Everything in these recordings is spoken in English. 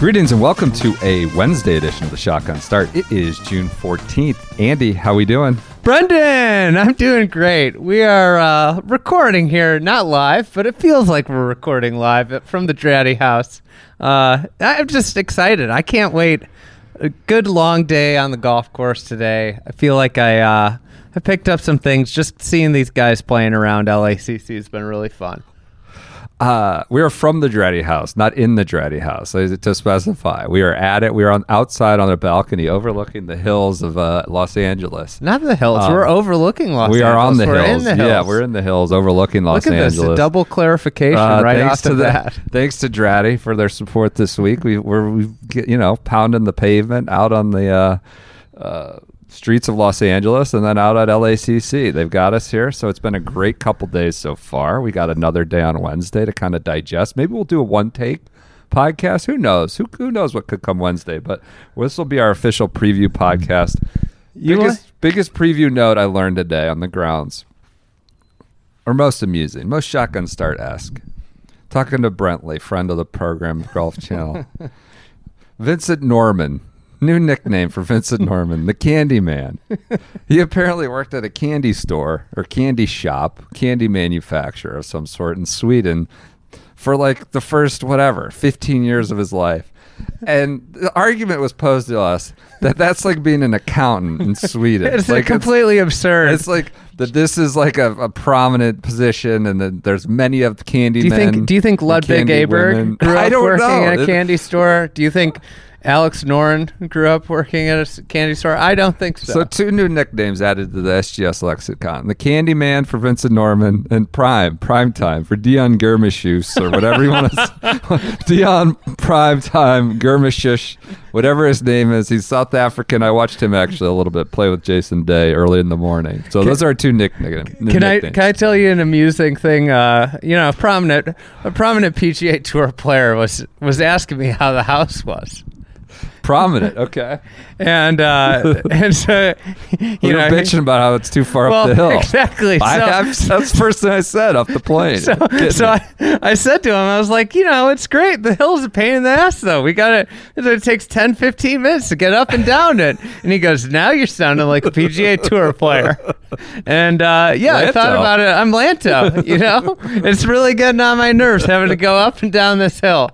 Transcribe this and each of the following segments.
Greetings and welcome to a Wednesday edition of the Shotgun Start. It is June 14th. Andy, how we doing? Brendan, I'm doing great. We are uh, recording here, not live, but it feels like we're recording live from the Draddy house. Uh, I'm just excited. I can't wait. A good long day on the golf course today. I feel like I uh, I picked up some things. Just seeing these guys playing around LACC has been really fun. Uh, we are from the Draddy house, not in the Draddy house, to specify. We are at it. We are on outside on a balcony overlooking the hills of uh, Los Angeles. Not the hills. Um, we're overlooking Los we Angeles. are on the we're hills. In the hills. Yeah, we're in the hills overlooking Los Look at Angeles. this. A double clarification Uh, right thanks off to bat. thanks to Draddy for their support this week. We we're we you know pounding the pavement out on the uh, uh, streets of Los Angeles and then out at LACC. They've got us here, so it's been a great couple days so far. We got another day on Wednesday to kind of digest. Maybe we'll do a one take podcast. Who knows? Who who knows what could come Wednesday? But this will be our official preview podcast. You biggest biggest preview note I learned today on the grounds, or most amusing, most shotgun start esque. Talking to Brentley, friend of the program, Golf Channel. Vincent Norrman, new nickname for Vincent Norrman, the Candy Man. He apparently worked at a candy store or candy shop, candy manufacturer of some sort in Sweden for like the first whatever 15 years of his life. And the argument was posed to us that that's like being an accountant in Sweden. It's like completely absurd. It's like that. This is like a, a prominent position, and then there's many of the candy Do you men think? Do you think Ludvig Åberg grew up I don't working know. at a candy store? Do you think Alex Noren grew up working at a candy store? I don't think so. So two new nicknames added to the SGS lexicon: the Candy Man for Vincent Norrman, and Prime Prime Time for Deon Germishuys or whatever you want to. Deon Prime Time Germishuys, whatever his name is. He's South African. I watched him actually a little bit play with Jason Day early in the morning. So those are our two nicknames. can I can I tell you an amusing thing? Uh, you know, a prominent a prominent PGA Tour player was was asking me how the house was, Prominent. Okay. and uh, and so you know bitching about how it's too far well, up the hill. exactly. I, So- I'm- that's the first thing I said off the plane. So, so. I, I said to him, I was like, you know, it's great. The hill's a pain in the ass, though. We got to, it takes 10, 15 minutes to get up and down it. And he goes, now you're sounding like a PGA Tour player. And uh, yeah, I thought about it. I'm Lanto, you know? it's really getting on my nerves having to go up and down this hill.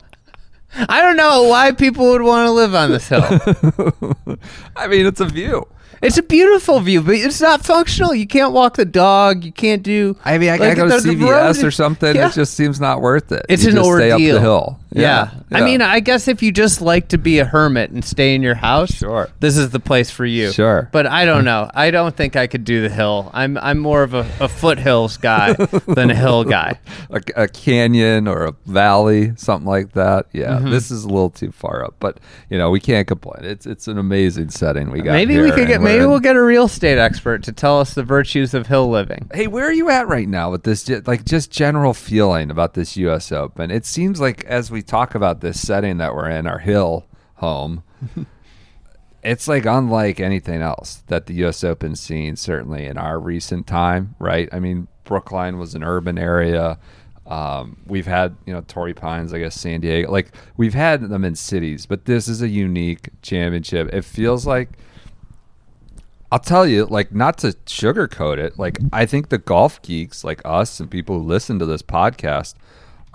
I don't know why people would want to live on this hill. I mean, it's a view. It's a beautiful view, but it's not functional. You can't walk the dog. You can't do. I mean, I like, gotta go to the- CVS or something. Yeah. It just seems not worth it. It's You an ordeal. Stay up the hill. Yeah. I mean, I guess if you just like to be a hermit and stay in your house, Sure. this is the place for you. Sure. But I don't know. I don't think I could do the hill. I'm I'm more of a, a foothills guy than a hill guy. a, a canyon or a valley, something like that. Yeah, Mm-hmm. this is a little too far up, but you know we can't complain. It's it's an amazing setting we got. Maybe we could get maybe in- we'll get a real estate expert to tell us the virtues of hill living. Hey, where are you at right now with this? Like, just general feeling about this U.S. Open. It seems like as we talk about this setting that we're in, our hill home, it's like unlike anything else that the U.S. Open's seen. Certainly in our recent time, right? I mean, Brookline was an urban area. Um, we've had, you know, Torrey Pines, I guess, San Diego. Like, we've had them in cities, but this is a unique championship. It feels like I'll tell you, like, not to sugarcoat it, like, I think the golf geeks, like us and people who listen to this podcast,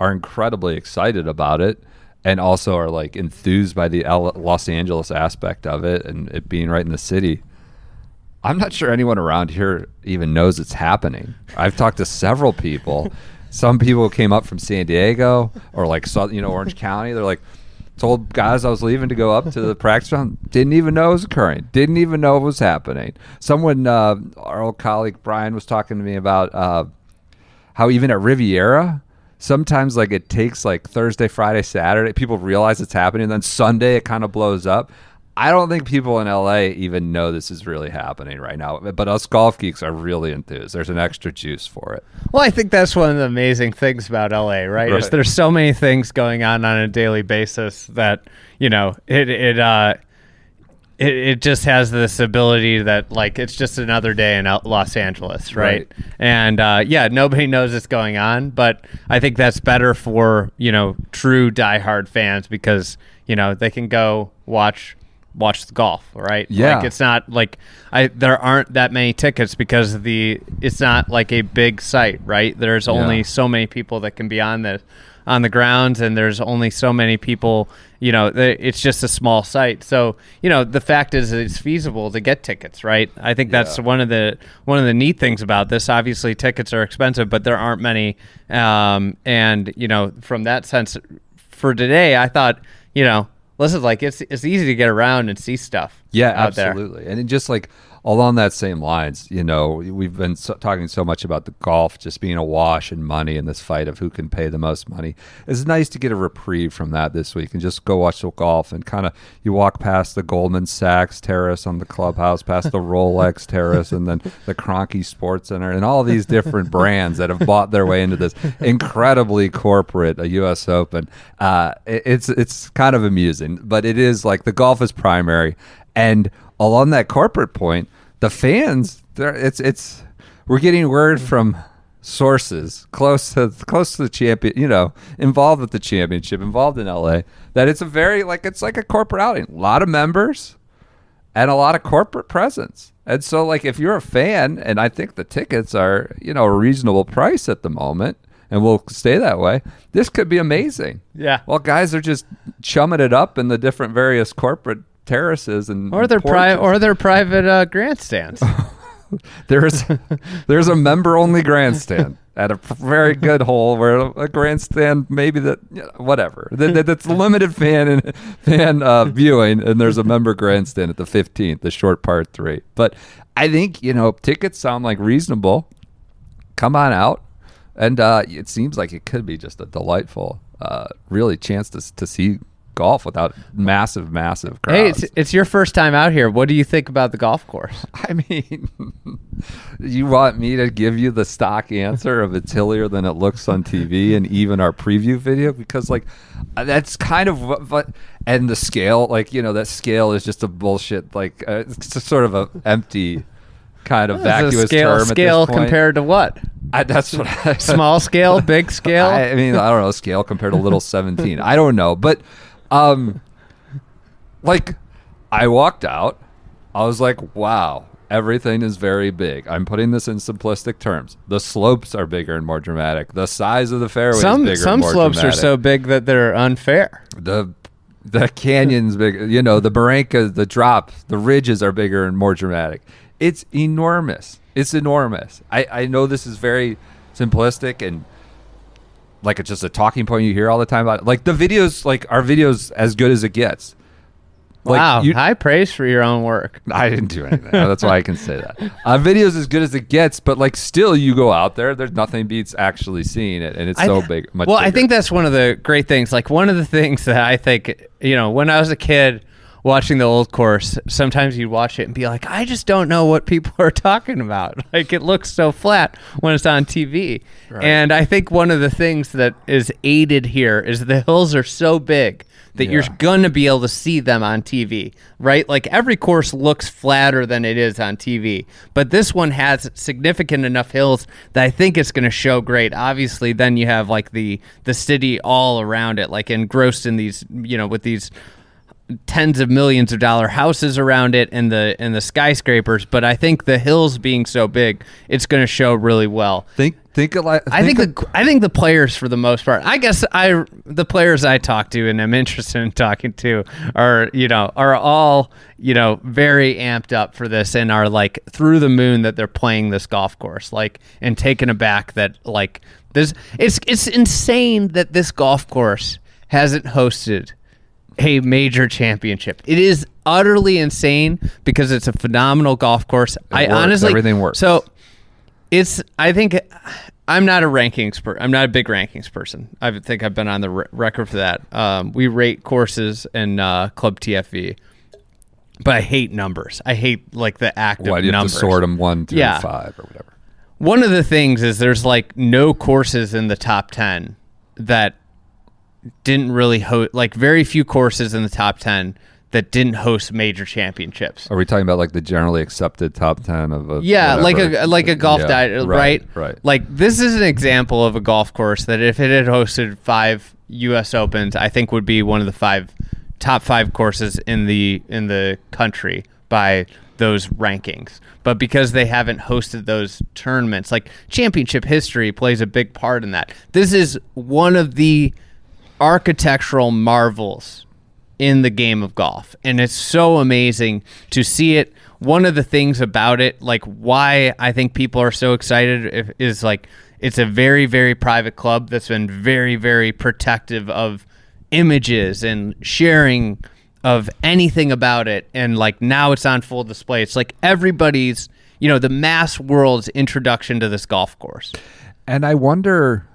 are incredibly excited about it and also are, like, enthused by the L- Los Angeles aspect of it and it being right in the city. I'm not sure anyone around here even knows it's happening. I've talked to several people. Some people came up from San Diego or, like, you know, Orange County. They're like, Told guys I was leaving to go up to the practice ground. Didn't even know it was occurring. Didn't even know it was happening. Someone, uh, our old colleague Brian, was talking to me about uh, how even at Riviera, sometimes like it takes like Thursday, Friday, Saturday, people realize it's happening, and then Sunday it kind of blows up. I don't think people in LA even know this is really happening right now, but us golf geeks are really enthused. There's an extra juice for it. Well, I think that's one of the amazing things about LA, right? Is there's so many things going on on a daily basis that you know it it uh it, it just has this ability that like it's just another day in Los Angeles, right? Right. And uh, yeah, nobody knows what's going on, but I think that's better for you know true diehard fans because you know they can go watch watch the golf, right? Yeah. like it's not like I there aren't that many tickets because the it's not like a big site, right? There's only Yeah. so many people that can be on the on the grounds, and there's only so many people. You know, it's just a small site. So you know, the fact is, it's feasible to get tickets, right? I think that's Yeah. one of the one of the neat things about this. Obviously, tickets are expensive, but there aren't many. Um, and you know, from that sense, for today, I thought, you know, listen, like it's it's easy to get around and see stuff. Yeah, out there. absolutely. And it just like along that same lines, you know, we've been so, talking so much about the golf just being a wash and money in this fight of who can pay the most money. It's nice to get a reprieve from that this week and just go watch the golf and kind of you walk past the Goldman Sachs terrace on the clubhouse, past the Rolex terrace, and then the Kroenke Sports Center, and all these different brands that have bought their way into this incredibly corporate a U.S. Open. Uh, it- it's it's kind of amusing, but it is like the golf is primary, and along that corporate point, the fans, it's it's we're getting word from sources close to close to the champion, you know, involved with the championship, involved in LA, that it's a very like it's like a corporate outing. A lot of members and a lot of corporate presence. And so like if you're a fan and I think the tickets are, you know, a reasonable price at the moment and will stay that way, this could be amazing. Yeah. Well, guys are just chumming it up in the different various corporate terraces and or their pri- porches. or their private uh, grandstands. There's there's a member only grandstand at a very good hole where a grandstand maybe that you know, whatever that, that- that's limited fan and fan uh, viewing and there's a member grandstand at the 15th the short part three but I think you know tickets sound like reasonable come on out and uh, it seems like it could be just a delightful uh, really chance to to see golf without massive massive crowds. hey, it's, it's your first time out here. What do you think about the golf course? I mean, you want me to give you the stock answer of it's hillier than it looks on TV and even our preview video because like uh, that's kind of what, what and the scale like you know that scale is just a bullshit like uh, it's just sort of a empty kind of a vacuous scale term scale at this point. compared to what? I, that's what I, Small scale, big scale. I, I mean, I don't know scale compared to little seventeen. I don't know, but um, like I walked out, I was like, wow, everything is very big. I'm putting this in simplistic terms. The slopes are bigger and more dramatic. The size of the fairway some is bigger. some slopes are so big that they're unfair. the the canyons big you know the barrancas the drops the ridges are bigger and more dramatic it's enormous it's enormous i i know this is very simplistic and like it's just a talking point you hear all the time about like the videos like our videos as good as it gets like wow, you, high praise for your own work. I didn't do anything. That's why I can say that. Uh, video's as good as it gets, but like still, you go out there. There's nothing beats actually seeing it, and it's I so big. Much well, I think that's one of the great things. Like one of the things that I think, you know, when I was a kid watching the old course, sometimes you'd watch it and be like, I just don't know what people are talking about. Like it looks so flat when it's on TV. And I think one of the things that is aided here is the hills are so big that you're going to be able to see them on TV, right? Like every course looks flatter than it is on TV, but this one has significant enough hills that I think it's going to show great. Obviously, then you have like the the city all around it, like engrossed in these, you know, with these tens of millions of dollar houses around it and the and the skyscrapers but i think the hills being so big it's going to show really well think think like I think of- the I think the players for the most part. I guess I the players I talk to and i'm interested in talking to are you know are all you know very amped up for this and are like through the moon that they're playing this golf course like and taken aback that like this it's it's insane that this golf course hasn't hosted a major championship. It is utterly insane because it's a phenomenal golf course. I works. honestly Everything works. So it's I think I'm not a rankings per, I'm not a big rankings person. I think I've been on the re- record for that. Um, we rate courses in uh, Club TFE, but I hate numbers. I hate like the act Why of do you have numbers. to sort them one through Yeah. five or whatever? One of the things is there's like no courses in the top 10 that didn't really host, like very few courses in the top 10 that didn't host major championships. Are we talking about like the generally accepted top ten of a Yeah, like a like a golf Yeah, diet, right? Right. Like this is an example of a golf course that if it had hosted five U.S. Opens, I think would be one of the five top five courses in the in the country by those rankings. But because they haven't hosted those tournaments, like championship history plays a big part in that. This is one of the architectural marvels in the game of golf. And it's so amazing to see it. One of the things about it, like why I think people are so excited, is like it's a very, very private club that's been very, very protective of images and sharing of anything about it. And like now it's on full display. It's like everybody's, you know, the mass world's introduction to this golf course. And I wonder,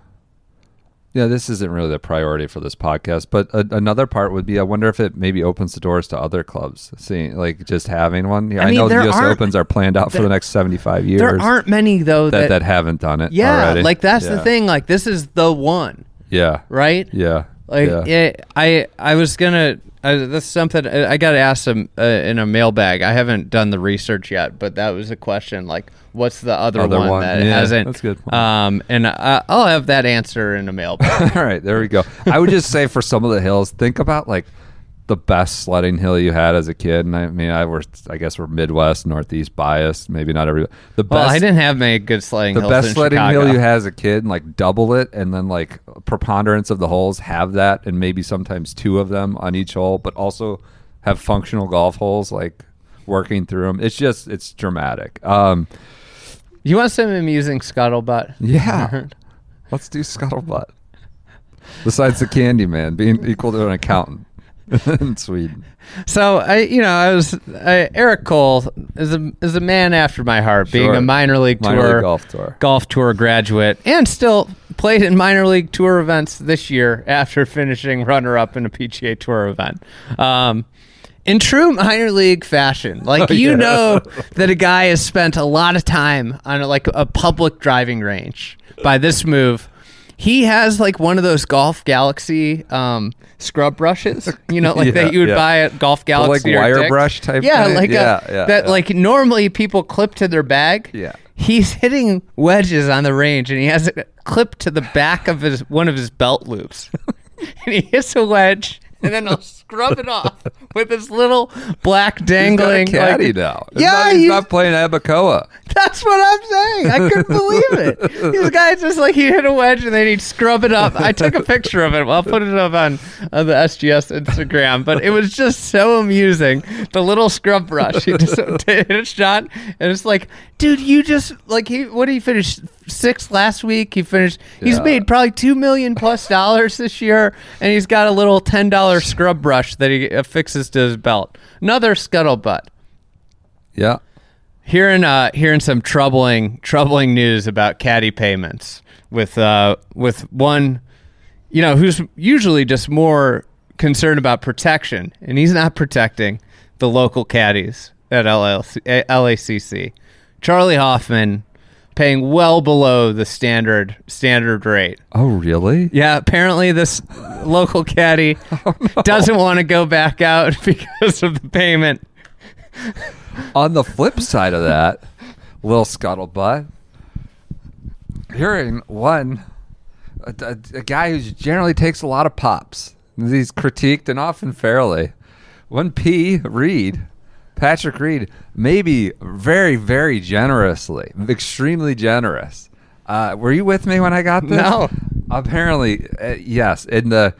know, this isn't really the priority for this podcast, but a, another part would be I wonder if it maybe opens the doors to other clubs, seeing like just having one. Yeah, I, I mean, know there the U.S. Opens are planned out for the next seventy-five years. There aren't many though that, that, that haven't done it. yeah, already. like that's Yeah. the thing. Like this is the one, Yeah. right? Yeah. Like yeah. it, I, I was gonna. Uh, that's something I, got to ask them uh, in a mailbag. I haven't done the research yet, but that was a question. Like, what's the other, Other one, one, that yeah, hasn't? that's a good point. Um, and I, I'll have that answer in a mailbag. All right, there we go. I would just say for some of the hills, think about like the best sledding hill you had as a kid. And I mean, I were, I guess we're Midwest, Northeast biased. Maybe not every. The best. well, I didn't have many good sledding the best in sledding Chicago. hill you had as a kid, and like double it, and then like preponderance of the holes have that, and maybe sometimes two of them on each hole, but also have functional golf holes like working through them. It's just it's dramatic. Um, You want some amusing scuttlebutt? yeah, let's do scuttlebutt. Besides the candy man being equal to an accountant in Sweden. So I, you know, I was I, Eric Cole is a is a man after my heart, being a minor league Minor tour league golf tour. golf tour graduate, and still played in minor league tour events this year after finishing runner up in a PGA Tour event. Um, in true minor league fashion, like Oh, you yeah. know that a guy has spent a lot of time on like a public driving range by this move. He has like one of those Golf Galaxy um, scrub brushes, you know, like Yeah, that you would yeah. buy at Golf The, like, Galaxy. or wire brush type Yeah, thing? like Yeah, a, that like normally people clip to their bag. Yeah. He's hitting wedges on the range, and he has it clipped to the back of his one of his belt loops, and he hits a wedge, and then scrub it off with his little black dangling. He's got a caddy like- now. It's Yeah, not, he's he's- not playing Abacoa. That's what I'm saying. I couldn't believe it. This guy just like he hit a wedge and then he'd scrub it up. I took a picture of it. I'll put it up on, on the SGS Instagram. But it was just so amusing. The little scrub brush. He just hit a shot and it's like, dude, you just like he. What did he finish sixth last week? He finished. He's Yeah. made probably two million plus dollars this year, and he's got a little ten dollar scrub brush that he affixes to his belt. Another scuttlebutt Yeah. hearing uh hearing some troubling troubling news about caddy payments with uh with one you know who's usually just more concerned about protection and he's not protecting the local caddies at LLC, LACC Charley Hoffman paying well below the standard standard rate Oh, really? yeah, apparently this local caddy oh, doesn't want to go back out because of the payment. On the flip side of that, little scuttlebutt, hearing one, a, a- a guy who generally takes a lot of pops, he's critiqued and often fairly. One P Reed, Patrick Reed, maybe very, very generously, extremely generous. Uh, were you with me when I got this? No. Apparently, uh, yes. In the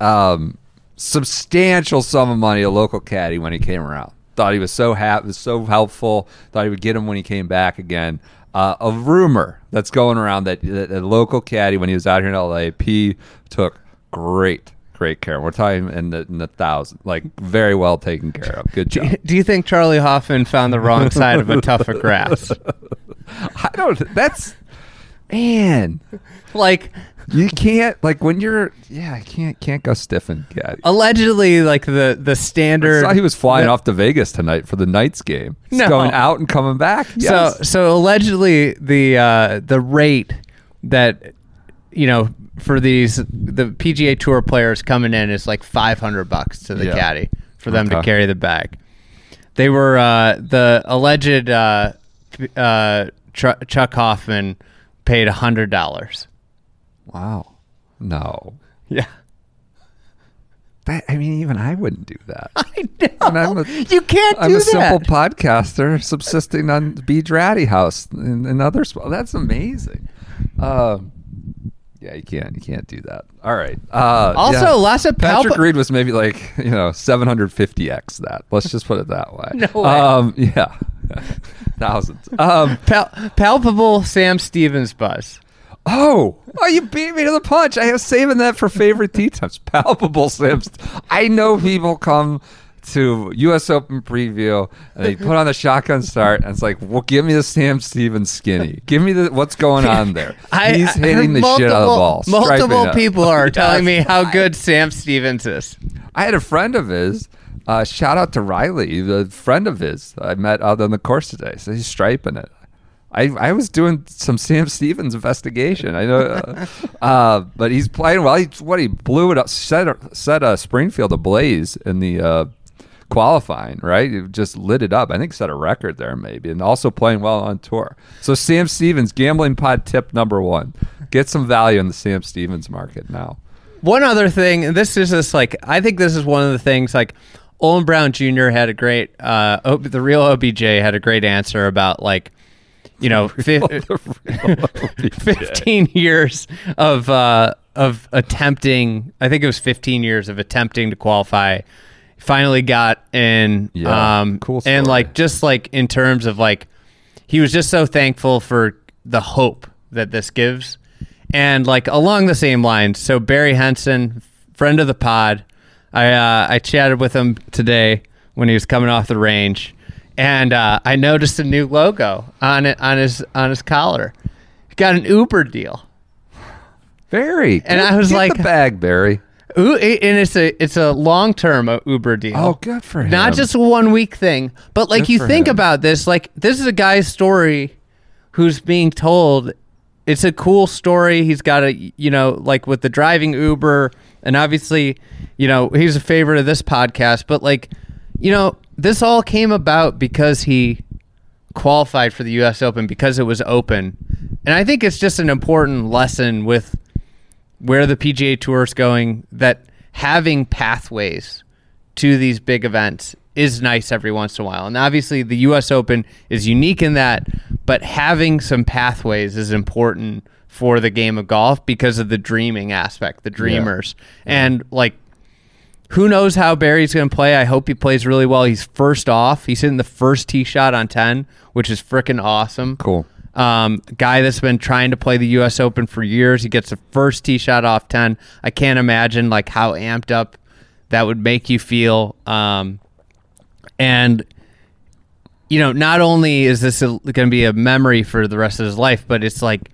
um, substantial sum of money, a local caddy when he came around. Thought he was so happy, so helpful. Thought he would get him when he came back again. Uh, a rumor that's going around that, that a local caddy when he was out here in LA, P took great, great care. We're talking in the in the thousand, like very well taken care of. Good job. Do you think Charley Hoffman found the wrong side of a tuft of grass? I don't. That's man. Like You can't like when you're. Yeah, I can't can't go stiff and caddy. allegedly, like the the I standard. saw he was flying the- off to Vegas tonight for the Knights game. He's No. going out and coming back. Yes. So so allegedly the uh, the rate that you know for these the PGA Tour players coming in is like five hundred bucks to the Yeah. caddy for them to carry the bag. They were uh, the alleged uh, uh, Tr- Chuck Hoffman paid hundred dollars. wow. No. Yeah, That, I mean, even I wouldn't do that. I know. A- you can't I'm a that. simple podcaster subsisting on B. Draddy House and, and other. Sp- that's amazing. Um, yeah, you can't. You can't do that. All right. Uh, Also, yeah. lots of Patrick Reed was maybe like you know 750x that. Let's just put it that way. No way. Um, yeah, thousands. Um, Pal- palpable Sam Stevens buzz. Oh, oh, you beat me to the punch. I was saving that for favorite tee times. Palpable Sims. I know people come to U.S. Open preview and they put on the shotgun start and it's like, well, give me the Sam Stevens skinny. Give me the what's going on there. I, He's I hitting the heard shit out of the ball. multiple- striping Multiple it. people are telling me how good Sam Stevens is. I had a friend of his. Uh, shout out to Riley, the friend of his I met out on the course today. So he's striping it. I, I was doing some Sam Stevens investigation. I know, uh, uh, but he's playing well. He, what he blew it up, set set uh, Springfield ablaze in the uh, qualifying. Right, You just lit it up. I think set a record there maybe, and also playing well on tour. So Sam Stevens, gambling pod tip number one: get some value in the Sam Stevens market now. One other thing, and this is just like I think this is one of the things like Olin Browne Jr. had a great uh O- the real OBJ had a great answer about like you know fif- 15 years of uh of attempting I think it was 15 years of attempting to qualify finally got in Yeah, um cool and like just like in terms of like he was just so thankful for the hope that this gives. And like along the same lines so Berry Henson friend of the pod i uh, i chatted with him today when he was coming off the range and uh, i noticed a new logo on it on his on his collar. He got an uber deal. Berry, And I was like- the bag, Berry. Ooh, and it's a it's a long term uh, Uber deal. Oh, good for him. Not just a one week thing, but like Good you think him. about this, like this is a guy's story who's being told. It's a cool story. He's got a you know like with the driving Uber, and obviously, you know he's a favorite of this podcast. But like, you know, this all came about because he qualified for the U.S. Open because it was open, and I think it's just an important lesson with where the PGA Tour is going that having pathways to these big events is nice every once in a while. And obviously, the U.S. Open is unique in that, but having some pathways is important for the game of golf because of the dreaming aspect, the dreamers. And like, who knows how Berry's going to play? I hope he plays really well. He's first off. He's hitting the first tee shot on 10, which is freaking awesome. Cool. Um, guy that's been trying to play the U.S. Open for years. He gets the first tee shot off ten. I can't imagine like how amped up that would make you feel. Um, and you know, not only is this going to be a memory for the rest of his life, but it's like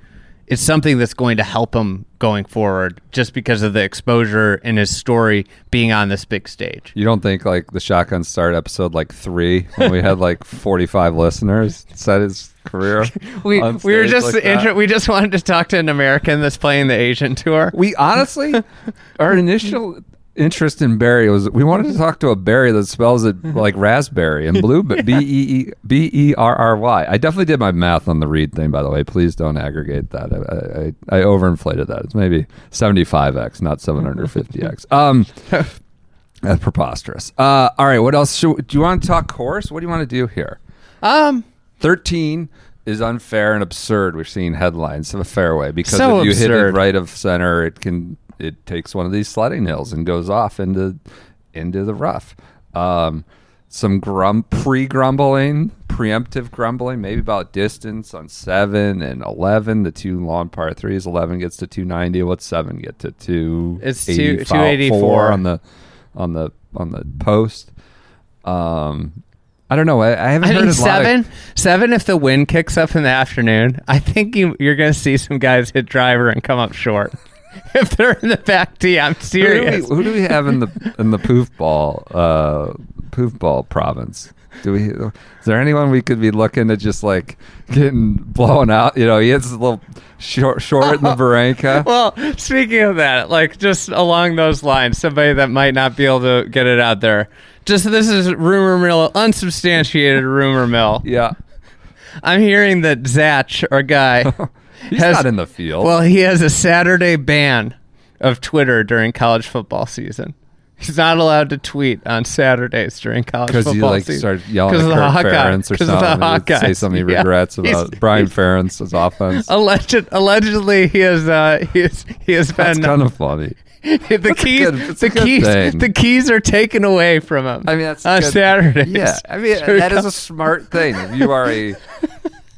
it's something that's going to help him going forward, just because of the exposure in his story being on this big stage. You don't think like the shotgun start episode like three when we had like forty five listeners set his career? We we were just like inter- we just wanted to talk to an American that's playing the Asian tour. we honestly our initial interest in Berry was we wanted to talk to a Berry that spells it like raspberry and blue but B E E B E R R Y. I definitely did my math on the Reed thing by the way. Please don't aggregate that. I I, I overinflated that. It's maybe 75x, not 750x. Um that's preposterous. Uh, all right, what else? Should, do you want to talk course? What do you want to do here? Um, 13 is unfair and absurd. We're seeing headlines of a fairway because So if you hit it right of center, it can it takes one of these sledding hills and goes off into into the rough. Um, some grum pre grumbling, preemptive grumbling, maybe about distance on seven and eleven. The two long par threes. Eleven gets to two ninety. What's seven get to two? It's two- 284. on the on the on the post. Um, I don't know. I, I haven't I heard lot of- seven, seven. If the wind kicks up in the afternoon, I think you, you're going to see some guys hit driver and come up short. if they're in the back tee, I'm Who do, we, serious. who do we have in the in the poof ball uh, poof ball province? Do we? Is there anyone we could be looking to just like getting blown out? You know, he hits a little short short in the Barranca. Well, speaking of that, like just along those lines, somebody that might not be able to get it out there. Just this is rumor mill, unsubstantiated rumor mill. Yeah, I'm hearing that Zach, our guy, he's has- not in the field. Well, he has a Saturday ban of Twitter during college football season. He's not allowed to tweet on Saturdays during college football because football you like season. start yelling at the Kirk Ferentz or 'cause of the something. Say something he Yeah. regrets He's- about Brian he's- Ferentz's offense. Alleged, allegedly, he has uh, he has he has That's been kind of funny. the keys good- the keys thing. the keys are taken away from him. I mean, that's on good. Saturdays. Yeah, I mean that he is a smart thing. If you are a,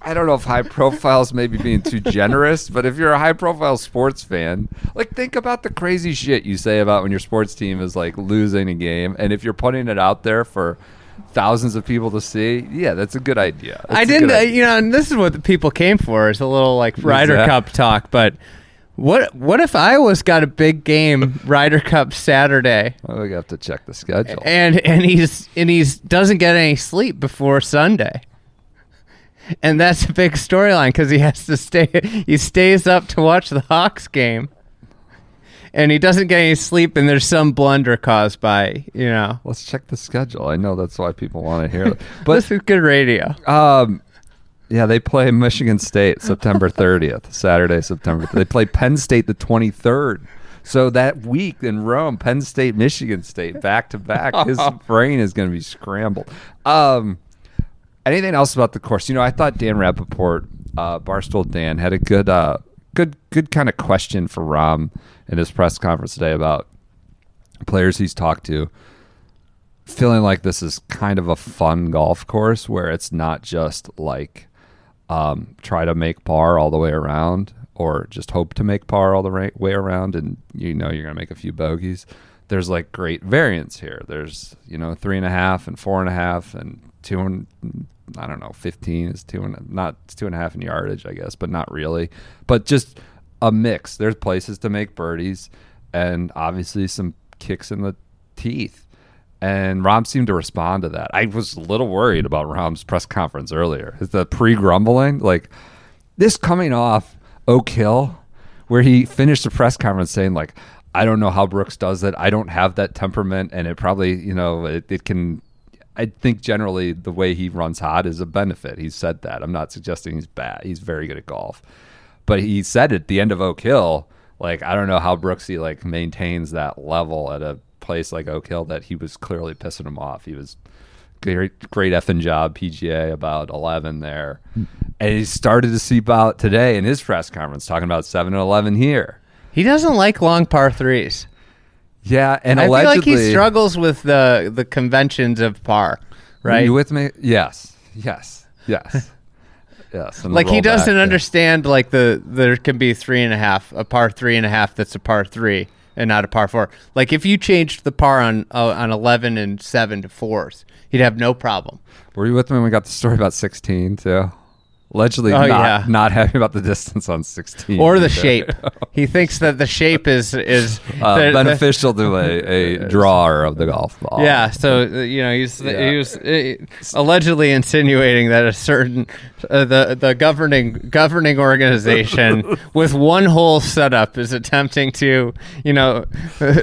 I don't know if high profile is maybe being too generous, but if you're a high profile sports fan, like think about the crazy shit you say about when your sports team is like losing a game, and if you're putting it out there for thousands of people to see, yeah, that's a good idea. That's I didn't, uh, idea. you know, and this is what the people came for is a little like Ryder that- Cup talk. But what what if Iowa's got a big game Ryder Cup Saturday, Well, we have to check the schedule. and and he's and he's doesn't get any sleep before Sunday, and that's a big storyline because he has to stay. He stays up to watch the Hawks game, and he doesn't get any sleep, and there's some blunder caused by you know. Let's check the schedule. I know that's why people want to hear it, But this is good radio. Um, yeah, they play Michigan State September 30th, Saturday, September. They play Penn State the 23rd. So that week in Rome, Penn State, Michigan State, back to back. His brain is going to be scrambled. Um, anything else about the course? You know, I thought Dan Rapaport, uh, Barstool Dan, had a good, uh, good, good kind of question for Rahm in his press conference today about players he's talked to feeling like this is kind of a fun golf course where it's not just like um, try to make par all the way around or just hope to make par all the ra- way around and you know you're going to make a few bogeys. There's like great variance here. There's, you know, three and a half and four and a half and two and I don't know, 15 is two and not it's two and a half in yardage, I guess, but not really. But just a mix. There's places to make birdies and obviously some kicks in the teeth. And Rahm seemed to respond to that. I was a little worried about Rahm's press conference earlier. The pre grumbling like this coming off Oak Hill, where he finished the press conference saying like, "I don't know how Brooks does it. I don't have that temperament, and it probably you know it, it can." I think generally the way he runs hot is a benefit. He said that. I'm not suggesting he's bad. He's very good at golf, but he said at the end of Oak Hill, like I don't know how Brooksy like maintains that level at a place like Oak Hill that he was clearly pissing him off. He was great, great effing job PGA about 11 there, and he started to seep out today in his press conference talking about seven and 11 here. He doesn't like long par threes. Yeah, and I feel allegedly, like he struggles with the the conventions of par, Are right? you with me? Yes, yes, yes, yes. like he doesn't yeah. understand like the there can be three and a half, a par three and a half that's a par three and not a par four. Like if you changed the par on uh, on eleven and seven to fours, he'd have no problem. Were you with me when we got the story about 16 too? Allegedly, Oh, not yeah. not happy about the distance on 16 Or the either. shape. he thinks that the shape is is Uh, the- the- beneficial to a, a drawer of the golf ball. Yeah, so uh, you know he's Yeah. he was uh, allegedly insinuating that a certain uh, the the governing governing organization with one whole setup is attempting to you know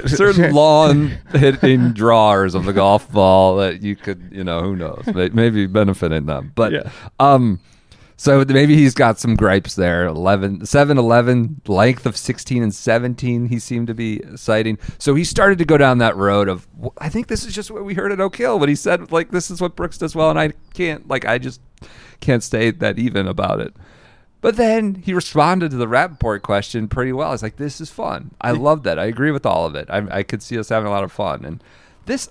certain lawn hitting drawers of the golf ball that you could, you know, who knows, maybe benefiting them. But, Yeah. um, so maybe he's got some gripes there. 11, 7, 11, length of 16 and 17, he seemed to be citing. So he started to go down that road of, I think this is just what we heard at Oak Hill, but he said, like, this is what Brooks does well, and I can't, like, I just can't stay that even about it. But then he responded to the Rapaport question pretty well. He's like, "This is fun. I love that. I agree with all of it. I, I could see us having a lot of fun." And this,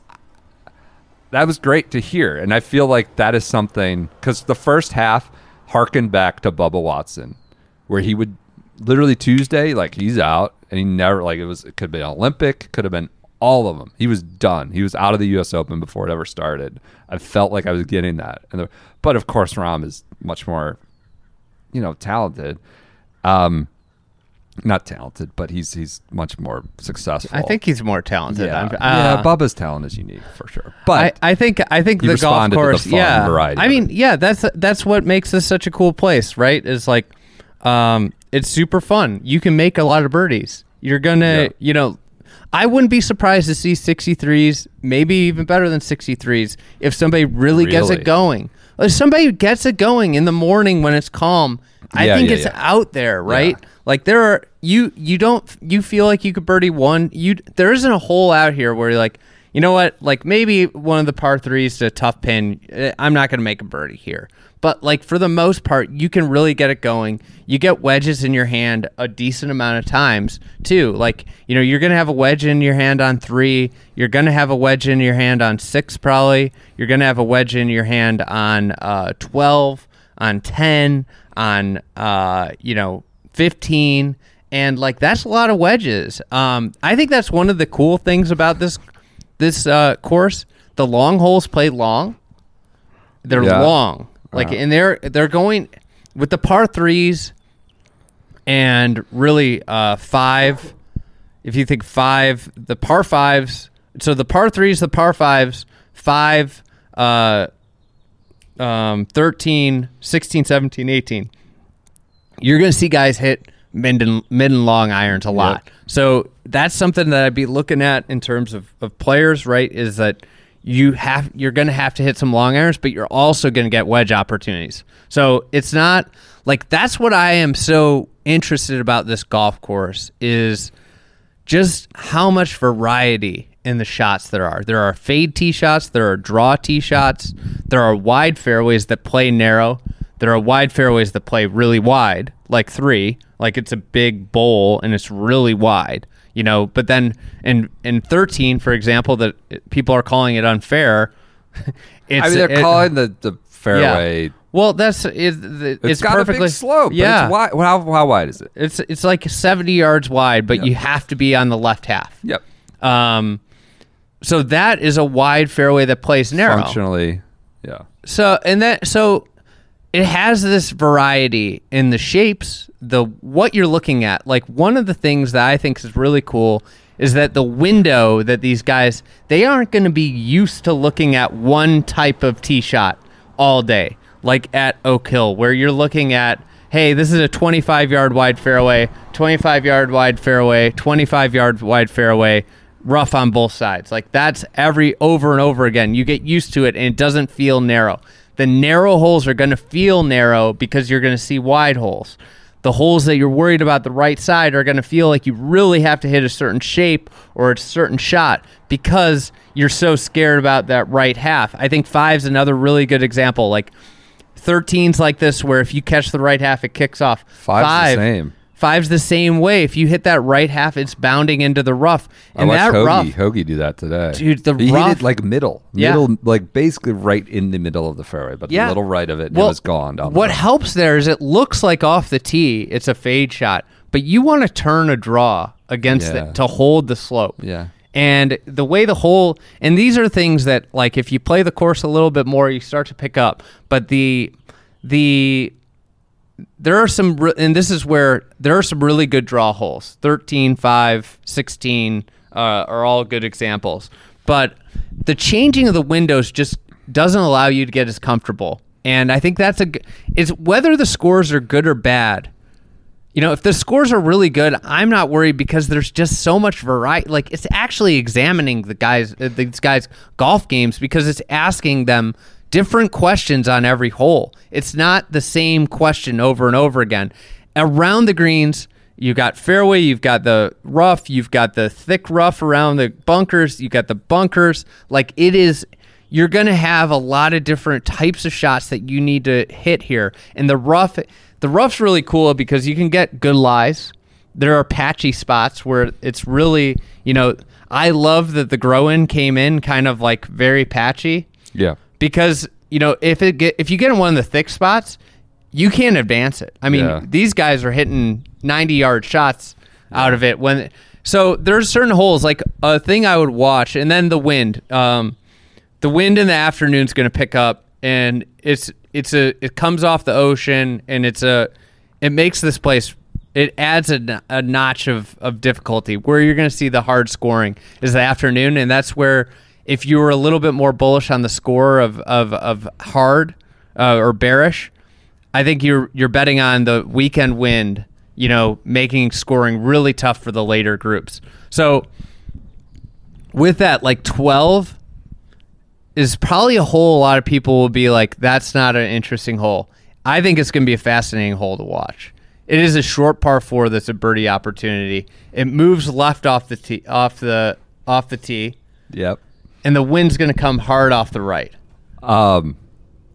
that was great to hear, and I feel like that is something because the first half harkened back to Bubba Watson, where he would literally Tuesday like he's out, and he never like it was it could have been Olympic, could have been all of them. He was done. He was out of the U.S. Open before it ever started. I felt like I was getting that, and the, but of course Rahm is much more, you know, talented. Um, not talented, but he's he's much more successful. I think he's more talented. yeah, I'm- yeah. uh, Bubba's talent is unique for sure, but I, I think I think the golf to the course, yeah. variety I mean, yeah, that's that's what makes this such a cool place, right? Is like, um, it's super fun. You can make a lot of birdies. You're gonna, Yeah. you know, I wouldn't be surprised to see 63s, maybe even better than 63s, if somebody really, gets it going. If somebody gets it going in the morning when it's calm, I Yeah, think it's out there, right? Like there are you you don't you feel like you could birdie one. You there isn't a hole out here where you're like, you know what? Like maybe one of the par threes to a tough pin. eh, I'm not gonna make a birdie here. But like for the most part, you can really get it going. You get wedges in your hand a decent amount of times too. Like you know you're gonna have a wedge in your hand on three. You're gonna have a wedge in your hand on six probably. You're gonna have a wedge in your hand on uh, twelve, on ten, on uh, you know 15 and like that's a lot of wedges. Um, i think that's one of the cool things about this this uh, course. The long holes play long. They're Yeah. long. Like Uh-huh. and they're they're going with the par threes and really uh, five if you think five the par fives so the par threes the par fives five uh, um, 13 16 17 18 you're going to see guys hit mid and, mid and long irons a lot. So that's something that I'd be looking at in terms of, of players, right? Is that you have you're going to have to hit some long irons, but you're also going to get wedge opportunities. So it's not like that's what I am so interested about this golf course is just how much variety in the shots there are. There are fade tee shots, there are draw tee shots, there are wide fairways that play narrow, there are wide fairways that play really wide, like three, like it's a big bowl and it's really wide, you know. But then in in thirteen, for example, that people are calling it unfair. It's, I mean they're it- calling the the fairway. Yeah. Well, that's it, it's, it's got perfectly a big slope. Yeah, it's wide. How how wide is it? it's it's like seventy yards wide, but Yep. you have to be on the left half. Yep. Um, so that is a wide fairway that plays narrow. Functionally, yeah. So and that so it has this variety in the shapes, the what you're looking at. Like one of the things that I think is really cool is that the window that these guys they aren't going to be used to looking at one type of tee shot all day, like at Oak Hill, where you're looking at. Hey, this is a 25 yard wide fairway, 25 yard wide fairway, 25 yard wide fairway, rough on both sides. Like that's every over and over again. You get used to it and it doesn't feel narrow. The narrow holes are going to feel narrow because you're going to see wide holes. The holes that you're worried about the right side are going to feel like you really have to hit a certain shape or a certain shot because you're so scared about that right half. I think five's another really good example. Like 13's like this where if you catch the right half, it kicks off. Five's the Five, same. Five's the same way. If you hit that right half, it's bounding into the rough. I And watched that Hoge, rough, Hoge do that today. Dude, the he hit rough- it like middle, Yeah. middle, like basically right in the middle of the fairway, but Yeah. a little right of it, and it was gone. Down the what road. helps there is it looks like off the tee, it's a fade shot, but you want to turn a draw against Yeah. it to hold the slope. Yeah. And the way the hole, and these are things that, like, if you play the course a little bit more, you start to pick up. But the, the, there are some, re- and this is where there are some really good draw holes 13, 5, 16 uh, are all good examples. But the changing of the windows just doesn't allow you to get as comfortable. And I think that's a, it's whether the scores are good or bad. You know, if the scores are really good, I'm not worried because there's just so much variety. Like it's actually examining the guys, uh, these guys' golf games because it's asking them different questions on every hole. It's not the same question over and over again. Around the greens, you got fairway, you've got the rough, you've got the thick rough around the bunkers, you got the bunkers. Like it is you're going to have a lot of different types of shots that you need to hit here. And the rough, the rough's really cool because you can get good lies. there are patchy spots where it's really, you know, I love that the grow-in came in kind of like very patchy Yeah. Because you know if it get if you get in one of the thick spots, you can't advance it. I mean, Yeah. these guys are hitting ninety yard shots out of it when. So there's certain holes like a thing I would watch, and then the wind. Um, the wind in the afternoon is going to pick up, and it's it's a it comes off the ocean, and it's a it makes this place. It adds a, a notch of, of difficulty where you're going to see the hard scoring is the afternoon, and that's where if you were a little bit more bullish on the score of of, of hard uh, or bearish, I think you're you're betting on the weekend wind, you know, making scoring really tough for the later groups. So with that, like twelve is probably a hole a lot of people will be like, that's not an interesting hole. I think it's going to be a fascinating hole to watch. It is a short par four that's a birdie opportunity. It moves left off the tee, off the off the tee, Yep. And the wind's going to come hard off the right. Um,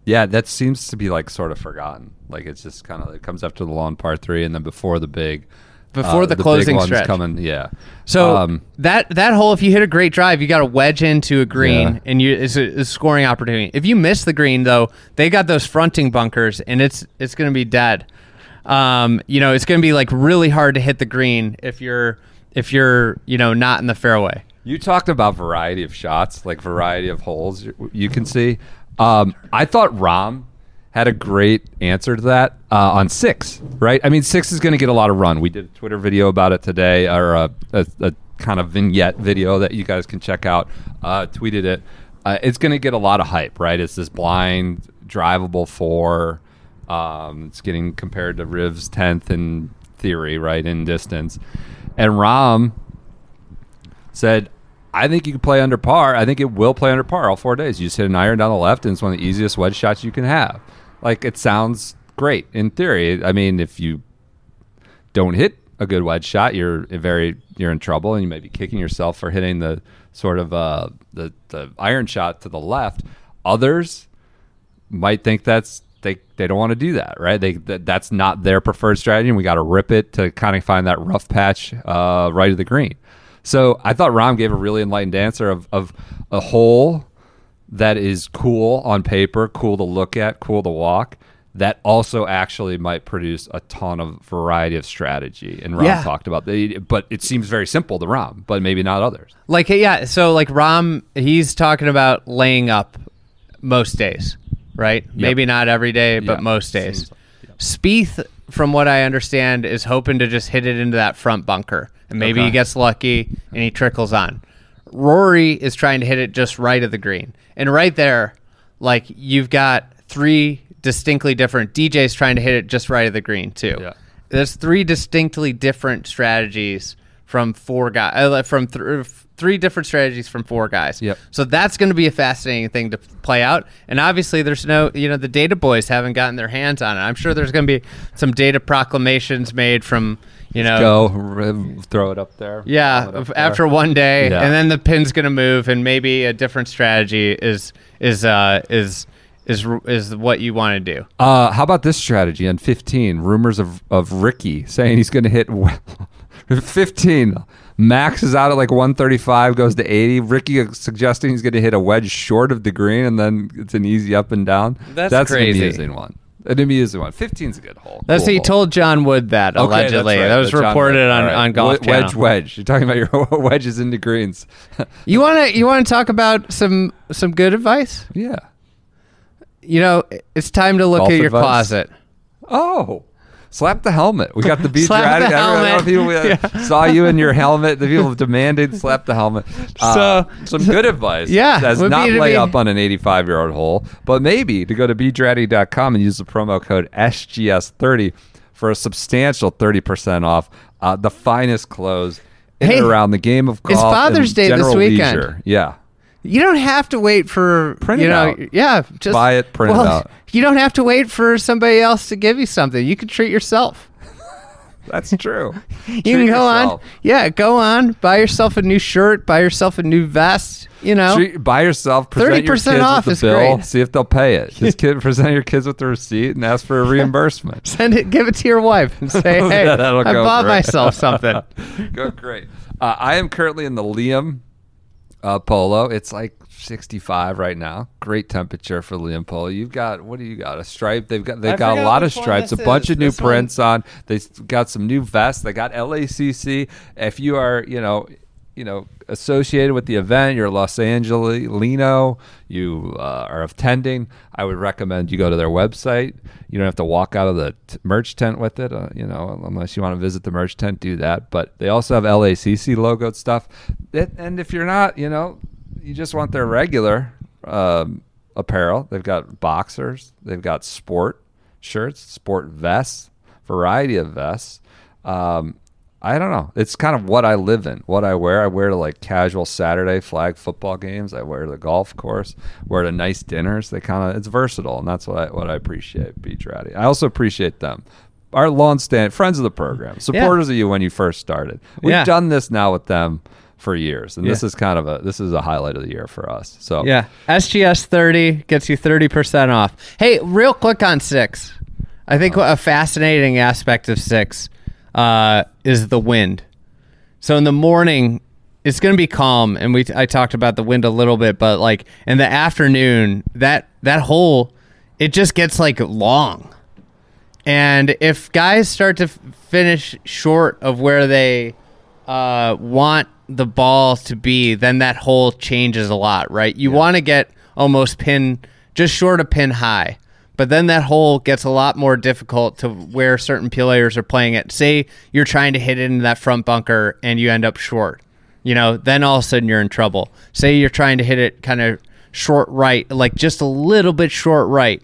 yeah, that seems to be like sort of forgotten. Like it's just kind of it comes after the long par three, and then before the big, Before uh, the big closing stretch. coming. Yeah. So um, that that hole, if you hit a great drive, you got to wedge into a green, Yeah. and you it's a, a scoring opportunity. If you miss the green, though, they got those fronting bunkers, and it's it's going to be dead. Um, you know, it's going to be like really hard to hit the green if you're if you're you know not in the fairway. You talked about variety of shots, like variety of holes you- can see. Um, I thought Rahm had a great answer to that uh, on six, right? I mean, six is going to get a lot of run. We did a Twitter video about it today, or a, a, a kind of vignette video that you guys can check out. Uh, tweeted it. Uh, it's going to get a lot of hype, right? It's this blind, drivable four. Um, it's getting compared to Riv's 10th in theory, right, in distance. And Rahm said, I think you can play under par. I think it will play under par all four days. You just hit an iron down the left, and it's one of the easiest wedge shots you can have. Like, it sounds great in theory. I mean, if you don't hit a good wedge shot, you're very you're in trouble, and you may be kicking yourself for hitting the sort of uh, the the iron shot to the left. Others might think that's they they don't want to do that, right? They that, that's not their preferred strategy, and we got to rip it to kind of find that rough patch uh, right of the green. So I thought Rahm gave a really enlightened answer of of a hole that is cool on paper, cool to look at, cool to walk. That also actually might produce a ton of variety of strategy. And Rahm Yeah. talked about that, but it seems very simple to Rahm, but maybe not others. Like yeah, so like Rahm, he's talking about laying up most days, right? Maybe not every day, but most days. seems- Spieth, from what I understand, is hoping to just hit it into that front bunker, and maybe Okay. he gets lucky and he trickles on. Rory is trying to hit it just right of the green, and right there, like you've got three distinctly different DJs trying to hit it just right of the green too. Yeah. There's three distinctly different strategies from four guys, uh, from th- three different strategies from four guys. Yep. So that's going to be a fascinating thing to play out. And obviously, there's no, you know, the data boys haven't gotten their hands on it. I'm sure there's going to be some data proclamations made from, you know, Go Riv, throw it up there. yeah, up of- there. after one day, Yeah. and then the pin's going to move, and maybe a different strategy is is uh, is is is what you want to do. Uh, how about this strategy on 15? Rumors of, of Rickie saying he's going to hit 15. Max is out at like 135, goes to 80. Rickie suggesting he's going to hit a wedge short of the green, and then it's an easy up and down. That's an crazy. amusing one. An amusing one. 15's a good hole. That's Cool he hole. told John Wood that Okay, allegedly. right. That was The John reported Wood. on, right. on Golf We- Wedge, wedge. You're talking about your wedges into greens. You want to you want to talk about some some good advice? yeah. You know, it's time to look Golf at your advice? closet. Oh, slap the helmet. We got the beach Slap rat. the I don't know helmet. if people uh, saw you in your helmet. The people demanded slap the helmet. Uh, So- some good advice. Yeah, That's not be lay be- up on an 85 year old hole, but maybe to go to beachratty.com and use the promo code SGS30 for a substantial 30% off uh, the finest clothes Hey, around the game of golf. it's Father's Day this weekend. leisure. Yeah. You don't have to wait for Print you it know, out. yeah, just Buy it, print it out. You don't have to wait for somebody else to give you something. You can treat yourself. That's true. You can go on. Yeah, go on. Buy yourself a new shirt. Buy yourself a new vest. You know, Treat, buy yourself. 30% kids off with is the bill. great. See if they'll pay it. Just kid, present your kids with the receipt and ask for a reimbursement. send it. Give it to your wife and say, "Hey, That'll I go bought great. myself something." go great. Uh, I am currently in the Liam uh, Polo. It's like 65 right now. Great temperature for Liam Polo. You've got what do you got? A stripe. They've got they've got a lot of stripes. A bunch is. of new This one- prints on. They got some new vests. They got LACC. If you are you know you know associated with the event, you're Los Angelino, you uh, are attending. I would recommend you go to their website. You don't have to walk out of the t- merch tent with it, uh, you know, unless you want to visit the merch tent. Do that. But they also have LACC logoed stuff. It, and if you're not, you know, you just want their regular um, apparel. They've got boxers. They've got sport shirts, sport vests, variety of vests. Um, I don't know. It's kind of what I live in, what I wear. I wear to like casual Saturday flag football games. I wear to the golf course. Wear to nice dinners. They kind of it's versatile, and that's what I what I appreciate. Beach Ratty. I also appreciate them. Our long stand friends of the program, supporters of you when you first started. We've Yeah. done this now with them for years, and this is kind of a this is a highlight of the year for us. So Yeah, SGS thirty gets you thirty percent off. Hey, real quick on six. I think uh-huh. a fascinating aspect of six uh, is the wind. So in the morning, it's going to be calm, and we I talked about the wind a little bit, but like in the afternoon, that that hole, it just gets like long. And if guys start to f- finish short of where they uh, want the ball to be, then that hole changes a lot, right? You want to get almost pin just short of pin high, but then that hole gets a lot more difficult to where certain players are playing it. Say you're trying to hit it into that front bunker and you end up short, you know, then all of a sudden you're in trouble. Say you're trying to hit it kind of short right, like just a little bit short right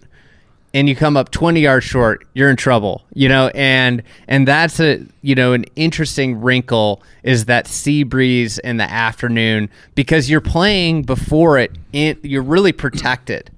and you come up 20 yards short, you're in trouble, you know, and and that's a you know an interesting wrinkle is that sea breeze in the afternoon because you're playing before it, in, you're really protected.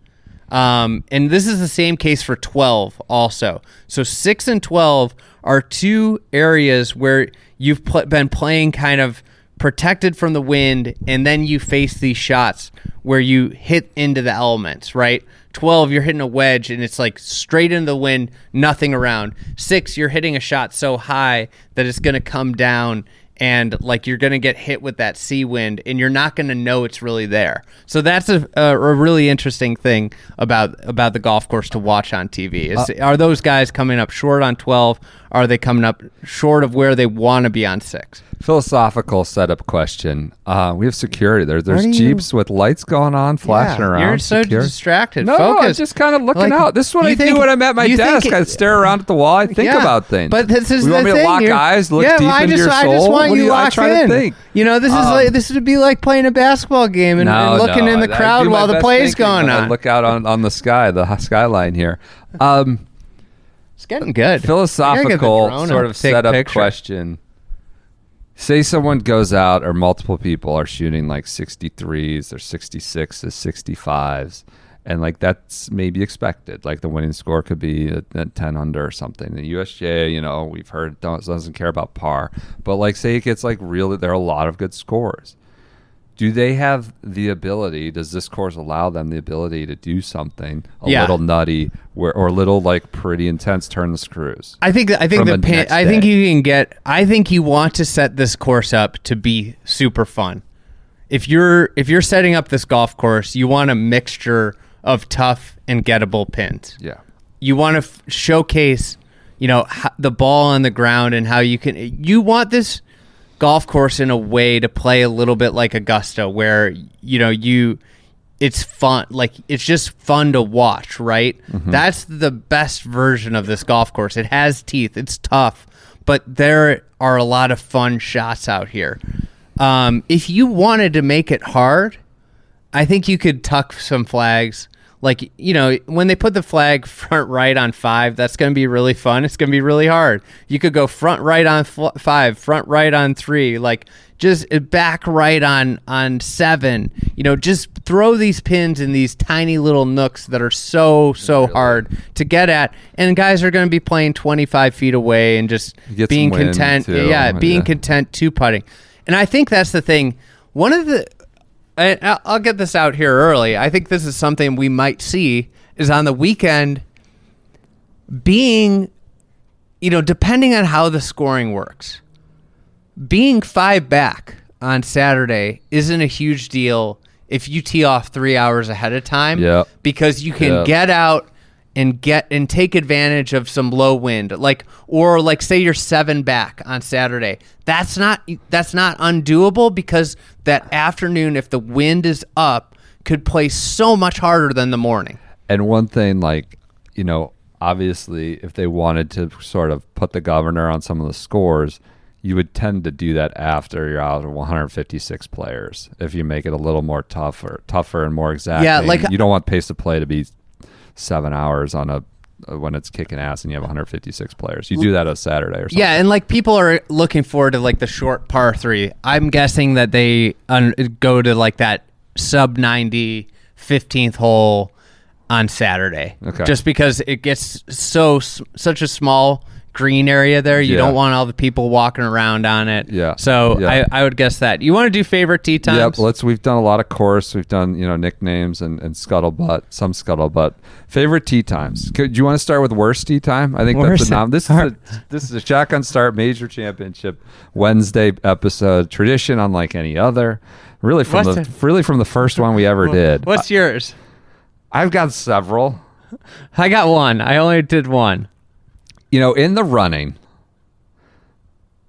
Um, and this is the same case for 12 also. So 6 and 12 are two areas where you've pl- been playing kind of protected from the wind and then you face these shots where you hit into the elements, right? 12 you're hitting a wedge and it's like straight into the wind, nothing around. 6 you're hitting a shot so high that it's going to come down and like you're going to get hit with that sea wind and you're not going to know it's really there. So that's a, a, a really interesting thing about about the golf course to watch on TV. Is uh, are those guys coming up short on 12? Are they coming up short of where they want to be on 6? philosophical setup question. Uh, we have security there. There's do you- jeeps with lights going on, flashing around. You're so secure- distracted. No, Focus. I'm just kind of looking Like, out. This is what I think- do when I'm at my you think desk. it- I stare around at the wall. I think Yeah, about things. But this is you want the me thing. to lock You're- eyes, look yeah, deep well, I into just, your I soul? just want what you you I locked in. to think? You know, this is Um, like this would be like playing a basketball game and, and looking no, in the I- I crowd while the best play's going when I on. look out on, on the sky, the skyline here. Um, it's getting good. Philosophical sort of setup picture. question. Say someone goes out, or multiple people are shooting like 63s or 66s, 65s, and like that's maybe expected. Like the winning score could be at, at 10 under or something. The USGA, you know, we've heard don't, doesn't care about par, but like say it gets like really, there are a lot of good scores. Do they have the ability? Does this course allow them the ability to do something a Yeah. little nutty, where, or a little like pretty intense? Turn the screws. I think I think the pin, I think you can get I think you want to set this course up to be super fun. If you're if you're setting up this golf course, you want a mixture of tough and gettable pins. Yeah. You want to f- showcase, you know, ho- the ball on the ground and how you can you want this golf course in a way to play a little bit like Augusta where you know you it's fun like it's just fun to watch right? That's the best version of this golf course. It has teeth. It's tough but there are a lot of fun shots out here. Um, if you wanted to make it hard I think you could tuck some flags like you know when they put the flag front right on five that's going to be really fun. It's going to be really hard. You could go front right on fl- five front right on three like just uh, back right on on seven. You know just throw these pins in these tiny little nooks that are so so hard to get at. And guys are going to be playing 25 feet away and just being content too. yeah being Yeah. content to putting. And i think that's the thing. One of the and I'll get this out here early. I think this is something we might see is on the weekend being, you know, depending on how the scoring works, being five back on Saturday isn't a huge deal if you tee off three hours ahead of time. Yep. Because you can Yep. get out and get and take advantage of some low wind like or like say you're seven back on saturday that's not that's not undoable because that afternoon if the wind is up could play so much harder than the morning And one thing, like, you know, obviously, if they wanted to sort of put the governor on some of the scores, you would tend to do that after you're out of 156 players. If you make it a little more tougher, tougher and more exact yeah like- you don't want pace of play to be seven hours on a when it's kicking ass and you have 156 players. You do that on Saturday or something. Yeah, and like people are looking forward to like the short par three. I'm guessing that they un- go to like that sub 90 15th hole on Saturday. Okay. Just because it gets so such a small green area there, you Yeah. don't want all the people walking around on it. Yeah. So Yeah. I, I would guess that. You want to do favorite tee times? Yep, let's. We've done a lot of course. We've done you know nicknames and, and scuttlebutt, some scuttlebutt. Favorite tee times. Could, do you want to start with worst tee time? I think Worst- that's a nom. This is a, this is a shotgun start major championship Wednesday episode tradition, unlike any other. Really from What's the it- really from the first one we ever did. What's yours? I've got several. I got one. I only did one. You know, in the running.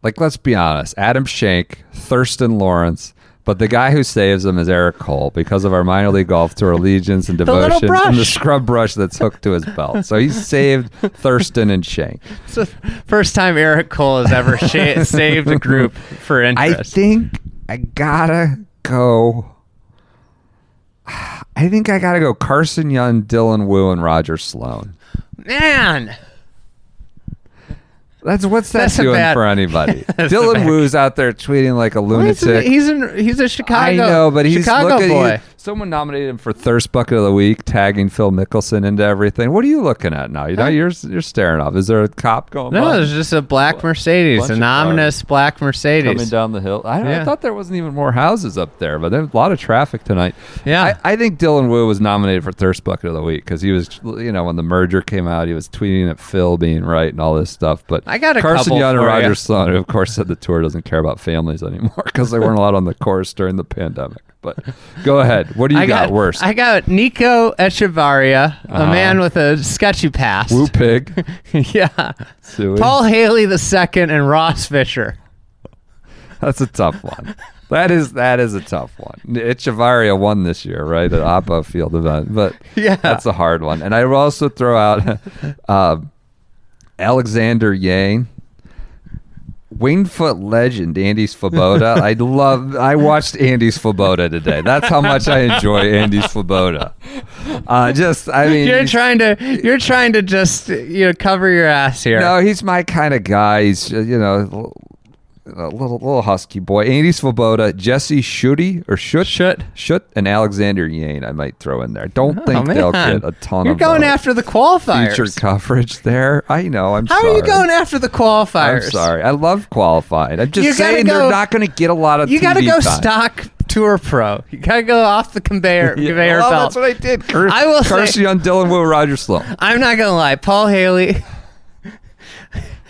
Like, let's be honest. Adam Schenk, Thriston Lawrence, but the guy who saves them is Eric Cole because of our minor league golf tour allegiance and little devotion and the scrub brush that's hooked to his belt. So he saved Thriston and Schenk. It's the first time Eric Cole has ever sh- saved a group for interest. I think I gotta go. I think I gotta go Carson Young, Dylan Wu, and Roger Sloan. Man. That's what's that That's a doing bad- for anybody? That's a Dylan bad- Wu's out there tweeting like a He's lunatic. he's in, he's a Chicago. I know, but he's Chicago look at- boy. Someone nominated him for Thirst Bucket of the Week, tagging Phil Mickelson into everything. What are you looking at now? You know, you're you're staring off. Is there a cop going? No, by? it's just a black Mercedes, an ominous black Mercedes. coming down the hill. I, I thought there wasn't even more houses up there, but there's a lot of traffic tonight. Yeah. I, I think Dylan Wu was nominated for Thirst Bucket of the Week because he was, you know, when the merger came out, he was tweeting at Phil being right and all this stuff. But I got a Carson Young and Roger. Sloan, who of course, said the tour doesn't care about families anymore because they weren't allowed on the course during the pandemic. But go ahead. What do you I got, got worst? I got Nico Echavarria, a Uh-huh. man with a sketchy past. Woo pig. yeah. Suey. Paul Haley the second and Ross Fisher. That's a tough one. That is that is a tough one. Echavarria won this year, right, at Oppo Field event, but Yeah. that's a hard one. And I will also throw out uh, Alexander Yang, Wingfoot legend Andy's Svoboda. I love. I watched Andy's Svoboda today. That's how much I enjoy Andy's Svoboda. Uh, just, I mean, You're trying to you're trying to just you know cover your ass here. no, he's my kind of guy. He's you know a little little husky boy. Andy Svoboda, Jesse Schutte or Schutt, Schutt. Schutt, and Alexander Yane. I might throw in there. Don't Oh, think they'll get a ton You're of going uh, after the qualifiers. coverage there. I know. I'm How sorry. are you going after the qualifiers? I'm sorry. I love qualified. I'm just You saying go- they're not going to get a lot of. You got to go time. stock tour pro. You got to go off the conveyor Yeah, conveyor well, belt. that's what I did. Cur- I will say- Carson Young, Dylan Will Rogers Sloan. I'm not gonna lie, Paul Haley,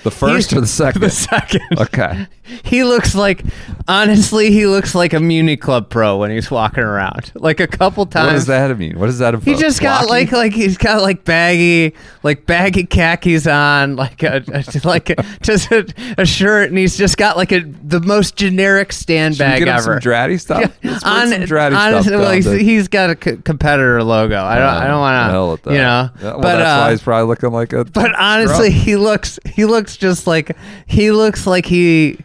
The first or the second? the second. Okay. He looks like, honestly, he looks like a Muni Club pro when he's walking around. Like a couple times. What does that mean? What does that? He just got like like he's got like baggy like baggy khakis on like a, a- like a, just a, a shirt and he's just got like a the most generic stand bag get ever. some Draddy stuff. Let's on, some Draddy honestly, stuff well, he's, he's got a c- competitor logo. I don't I don't want to you know. Yeah, well, but that's uh, why he's probably looking like a. but honestly, he looks he looks just like he looks like he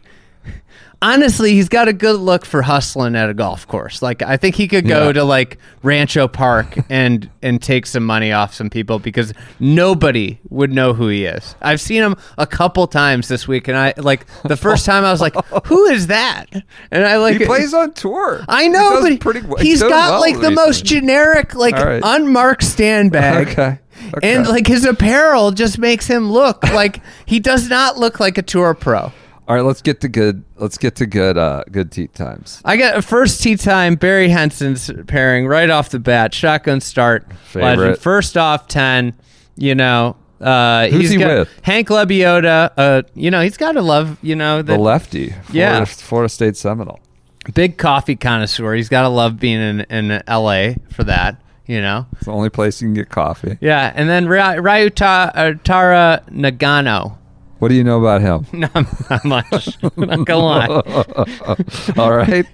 honestly, he's got a good look for hustling at a golf course. Like I think he could go Yeah. to like Rancho Park and and take some money off some people because nobody would know who he is. I've seen him a couple times this week, and I like the first time I was like, "Who is that?" And I like He plays on tour. I know, does but pretty well. he's got well like the most generic, like right. unmarked stand bag. Okay. Okay. And like his apparel just makes him look like he does not look like a tour pro. All right, let's get to good. Let's get to good. Uh, good tee times. I got a first tee time. Berry Henson's pairing right off the bat. Shotgun start. Favorite. Legend. First off ten. You know. Uh, Who's he's he got with? Hank Lebioda. Uh, you know he's got to love. You know The the lefty. Florida, Yeah. Florida State Seminole. big coffee connoisseur. He's got to love being in in L.A. for that. You know. It's the only place you can get coffee. Yeah, and then Ry- Ryuta Tara Nagano. What do you know about him? Not, not much. not gonna. All right.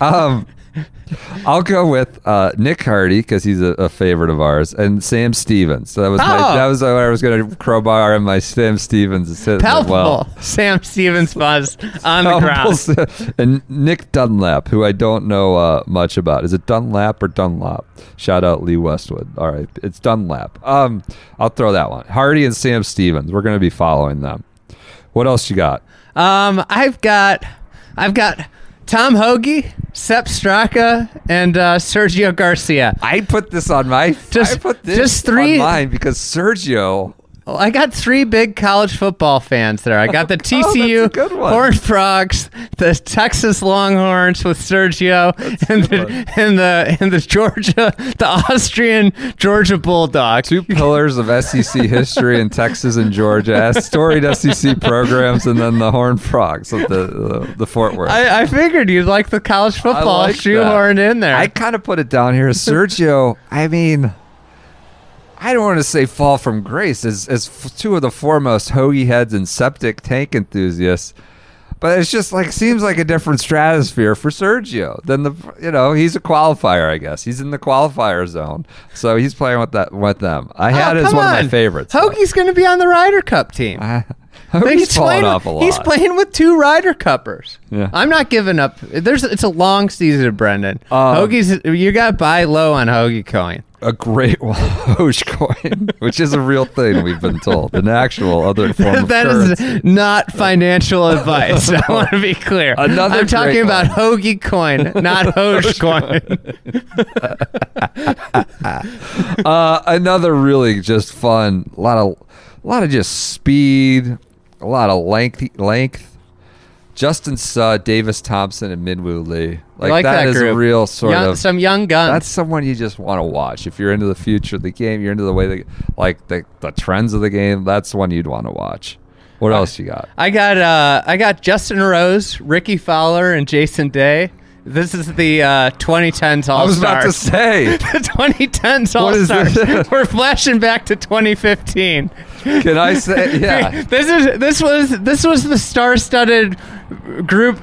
Um, I'll go with uh, Nick Hardy because he's a, a favorite of ours, and Sam Stevens. So that was my, Oh. that was what I was going to crowbar, and my Sam Stevens is hitting it Palpable. well. Sam Stevens buzz on the ground. And Nick Dunlap, who I don't know uh, much about. Is it Dunlap or Dunlop? Shout out Lee Westwood. All right, it's Dunlap. Um, I'll throw that one. Hardy and Sam Stevens. We're going to be following them. What else you got? Um, I've got, I've got Tom Hoge, Sepp Straka, and uh, Sergio Garcia. I put this on my. Just- I put this just three- on mine because Sergio. Well, I got three big college football fans there. I got the Oh, that's a TCU good one. Horned Frogs, the Texas Longhorns with Sergio, and the, and the and the Georgia, the Austrian Georgia Bulldogs. Two pillars of SEC history in Texas and Georgia, storied SEC programs, and then the Horned Frogs of the the, the Fort Worth. I, I figured you'd like the college football like shoehorned in there. I kind of put it down here. Sergio, I mean, I don't want to say fall from grace as, as two of the foremost hoagie heads and septic tank enthusiasts. But it's just like seems like a different stratosphere for Sergio than the you know he's a qualifier I guess he's in the qualifier zone so he's playing with that with them I had Oh, it as one of my favorites Hoagie's going to be on the Ryder Cup team. he's playing, off a lot He's playing with two Ryder Cuppers. Yeah. I'm not giving up. There's it's a long season, of Brendan. Um, Hoagie's you got to buy low on Hoagie coin. A great Dogecoin, which is a real thing we've been told, an actual other form of That is not financial advice. I want to be clear. Another I'm talking about. Hoagie coin, not Hoge coin. uh, another really just fun, a lot of, a lot of just speed, a lot of length, length. Justin Suh, Davis Thompson, and Minwoo Lee. I like that, that is a real sort Young- of. some young guns. That's someone you just want to watch. If you're into the future of the game, you're into the way the like the, the trends of the game. That's one you'd want to watch. What else you got? I got uh, I got Justin Rose, Rickie Fowler, and Jason Day. This is the uh, 2010s All Stars. I was about to say. the 2010s All Stars. We're flashing back to 2015. Can I say? Yeah. this is this was this was the star-studded group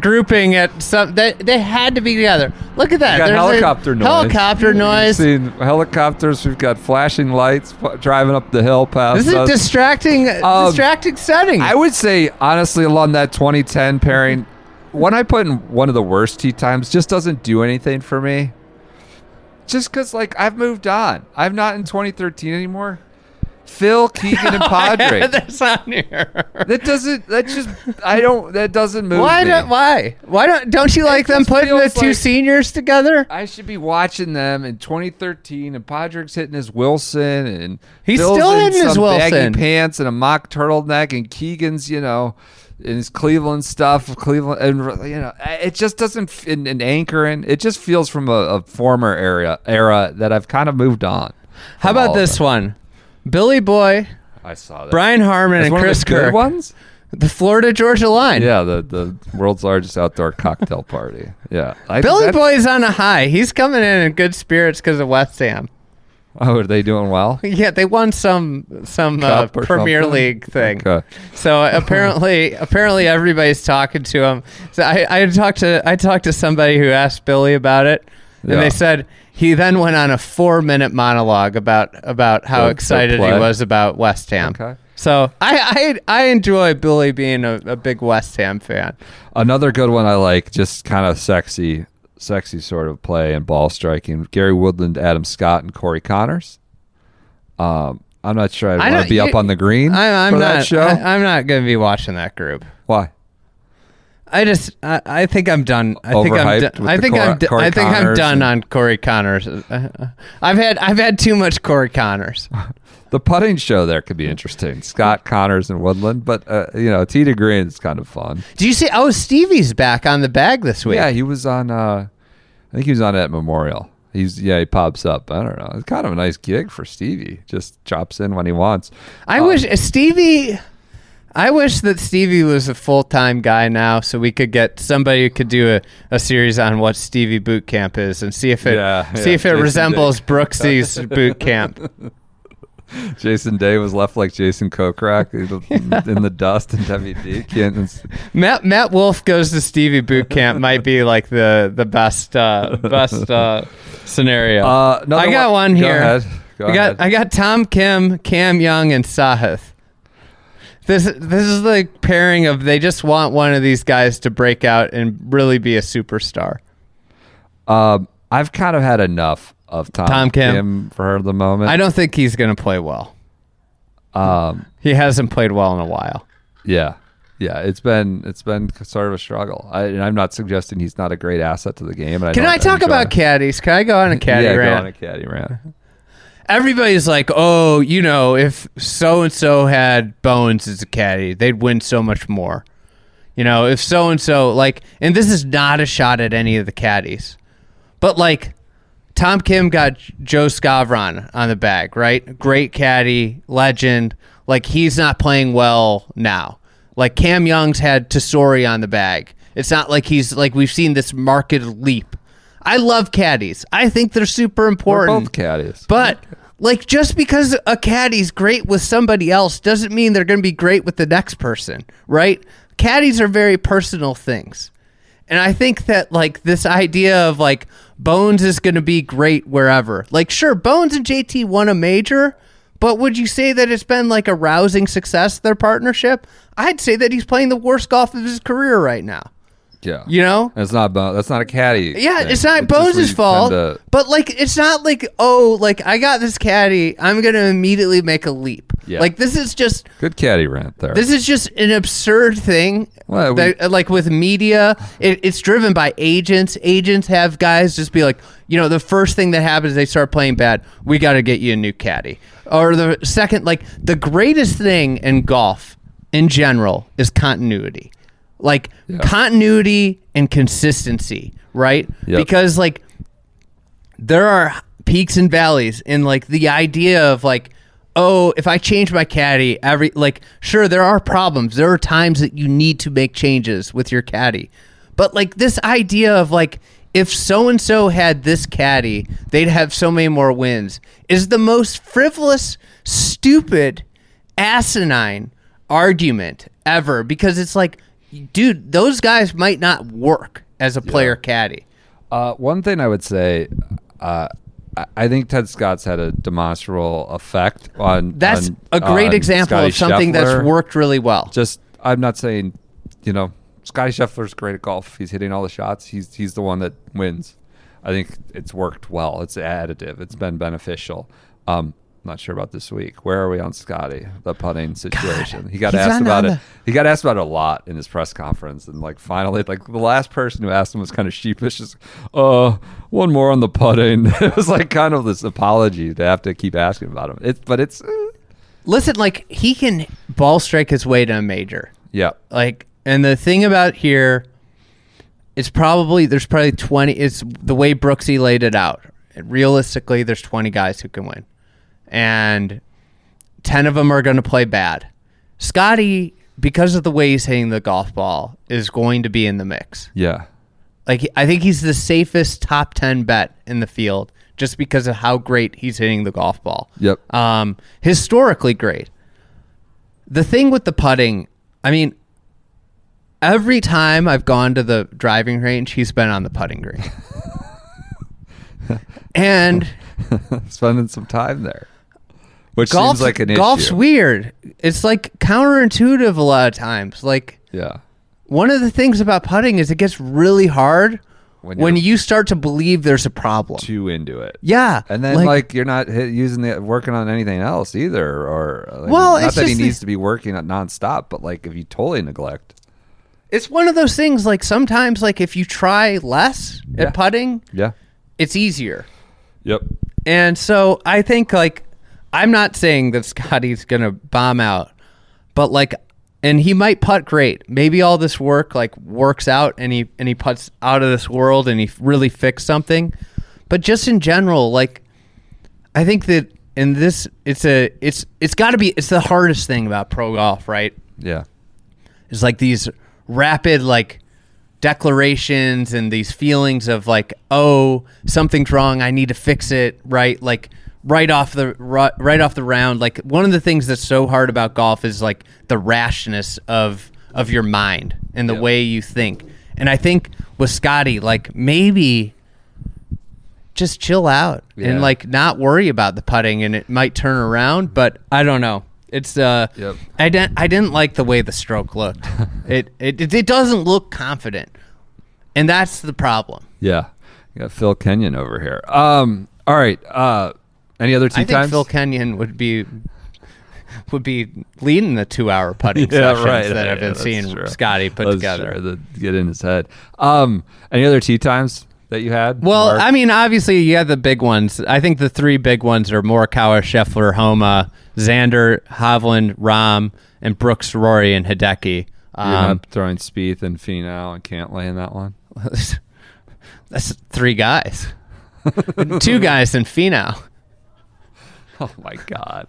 grouping at some. They, they had to be together. Look at that. Got There's a helicopter noise. Helicopter We've noise. seen helicopters. We've got flashing lights f- driving up the hill past This is us. distracting. Um, distracting setting. I would say honestly, along that 2010 pairing, one I put in one of the worst tee times just doesn't do anything for me. Just because, like, I've moved on. I'm not in 2013 anymore. Phil Keegan and Padre. That's on here. that doesn't. That just. I don't. That doesn't move Why me. don't why why don't don't you like them putting the feels two like- seniors together? I should be watching them in 2013, and Padre's hitting his Wilson, and He's Phil's still in hitting his Wilson. baggy pants and a mock turtleneck, and Keegan's, you know, in his Cleveland stuff, Cleveland, and you know, it just doesn't in, in anchoring. It just feels from a, a former era era that I've kind of moved on. How about this one? Billy Boy, I saw that. Brian Harman, That's and one Chris of the good Kirk. ones. The Florida Georgia line. Yeah, the the world's largest outdoor cocktail party. Yeah, I, Billy that- Boy's on a high. He's coming in in good spirits because of West Ham. Oh, are they doing well? Yeah, they won some some uh, Cup or Premier something? League thing. Okay. So apparently, apparently everybody's talking to him. So I, I talked to I talked to somebody who asked Billy about it, and Yeah. they said he then went on a four minute monologue about about how The- the excited he was about West Ham. Okay. So I I, I enjoy Billy being a, a big West Ham fan. Another good one I like, just kind of sexy, sexy sort of play and ball striking. Gary Woodland, Adam Scott, and Corey Conners. Um, I'm not sure I'd I want to be you- up on the green I, I'm for not. that show. I, am not going to be watching that group. Why? I just I, I think I'm done. I think I'm done. I think Cor- I'm d- I think I'm done and- on Corey Conners. I've had I've had too much Corey Conners. The putting show there could be interesting. Scott Conners and Woodland, but uh, you know, to green is kind of fun. Do you see? Oh, Stevie's back on the bag this week. Yeah, he was on. uh I think he was on at Memorial. He's yeah, he pops up. I don't know. It's kind of a nice gig for Stevie. Just chops in when he wants. I Uh, wish Stevie. I wish that Stevie was a full time guy now, so we could get somebody who could do a, a series on what Stevie Boot Camp is and see if it Yeah, see yeah, if it Jason resembles Day. Brooksy's boot camp. Jason Day was left like Jason Kokrak in the dust and WD. Can't, Matt Matt Wolff goes to Stevie Boot Camp might be like the the best uh, best uh, scenario. Uh, I got one- one go here. ahead. Go I got ahead. I got Tom Kim, Cam Young, and Sahith. This this is the pairing of they just want one of these guys to break out and really be a superstar. um, I've kind of had enough of Tom, Tom Kim. for the moment. I don't think he's going to play well. Um, He hasn't played well in a while. yeah, yeah. It's been it's been sort of a struggle. I, and I'm not suggesting he's not a great asset to the game. I Can I talk enjoy- about caddies? Can I go on a caddy yeah, rant? go on a caddy rant. Everybody's like, oh, you know, if so and so had Bones as a caddy, they'd win so much more. You know, if so and so, like, and this is not a shot at any of the caddies, but like, Tom Kim got Joe Skovron on the bag, right? Great caddy, legend. Like, he's not playing well now. Like, Cam Young's had Tesori on the bag. It's not like he's like we've seen this market leap. I love caddies. I think they're super We're important. both caddies. But like just because a caddy's great with somebody else doesn't mean they're going to be great with the next person, right? Caddies are very personal things. And I think that like this idea of like Bones is going to be great wherever. Like sure, Bones and JT won a major, but would you say that it's been like a rousing success their partnership? I'd say that he's playing the worst golf of his career right now. Yeah, You know? That's not Bo- that's not a caddy. Yeah, thing. it's not Bones' you fault, to- but like it's not like oh, like I got this caddy, I'm gonna immediately make a leap. Yeah. Like this is just good caddy rant there. this is just an absurd thing. Well, we- that, uh, like with media, it, it's driven by agents. Agents have guys just be like, you know, the first thing that happens, they start playing bad. We got to get you a new caddy. Or the second, like the greatest thing in golf in general is continuity. Like continuity and consistency, right? Yep. Because like there are peaks and valleys in like the idea of like oh if i change my caddy every like sure there are problems there are times that you need to make changes with your caddy but like this idea of like if so and so had this caddy they'd have so many more wins is the most frivolous stupid asinine argument ever because it's like dude those guys might not work as a player caddy Uh, one thing I would say, uh, I- think Ted Scott's had a demonstrable effect on. That's on- a great example Scotty of something that's worked really well. Just, I'm not saying, you know, Scotty Scheffler's great at golf. He's hitting all the shots. He's he's the one that wins. I think it's worked well. It's additive. It's been beneficial. Um, not sure about this week. Where are we on Scotty? The putting situation. he got asked about it. the- He got asked about it a lot in his press conference, and like finally, like the last person who asked him was kind of sheepish. Just, uh, one more on the putting. it was like kind of this apology to have to keep asking about him. It's but it's, uh, Listen, like he can ball strike his way to a major. yeah, Like, and the thing about here, it's probably there's probably twenty. It's the way Brooksy laid it out. Realistically, there's twenty guys who can win, and ten of them are going to play bad. Scotty, because of the way he's hitting the golf ball, is going to be in the mix. yeah. Like I think he's the safest top ten bet in the field just because of how great he's hitting the golf ball. Yep. Um, historically great. The thing with the putting, I mean, every time I've gone to the driving range, he's been on the putting green. and spending some time there. Which golf's, seems like an golf's issue. weird. It's like counterintuitive a lot of times. Like Yeah. one of the things about putting is it gets really hard When when, you're- start to believe there's a problem. Too into it. yeah, And then like, you're not hit, using the working on anything else either, or like, Well, not it's that he needs to be working at nonstop, but like if you totally neglect, it's one of those things. Like sometimes, like if you try less Yeah. at putting, yeah, it's easier. yep, And so I think like I'm not saying that Scotty's gonna bomb out, but like and he might putt great. Maybe all this work like works out and he and he puts out of this world and he really fixed something. But just in general, like I think that in this it's a it's it's gotta be it's the hardest thing about pro golf, right? yeah, It's like these rapid like declarations and these feelings of like oh something's wrong i need to fix it right like right off the right, right off the round like one of the things that's so hard about golf is like the rashness of of your mind and the Yep. way you think and i think with scotty like maybe just chill out Yeah. and like not worry about the putting and it might turn around but i don't know it's uh Yep. i didn't i didn't like the way the stroke looked it, it it it doesn't look confident and that's the problem yeah. You got Phil Kenyon over here. Um, all right. Uh, any other tee i think times? phil kenyon would be would be leading the two hour putting yeah, sessions right. that yeah, i've been seeing true. scotty put That's together true, that get in his head. Um, any other tee times that you had? Well, Mark? I mean, obviously, you had the big ones. I think the three big ones are Morikawa, Scheffler, Homa, Xander, Hovland, Rahm, and Brooks, Rory, and Hideki. you're Um, not throwing Spieth and Finau and Cantlay in that one. that's three guys, two guys, and Finau. Oh my god.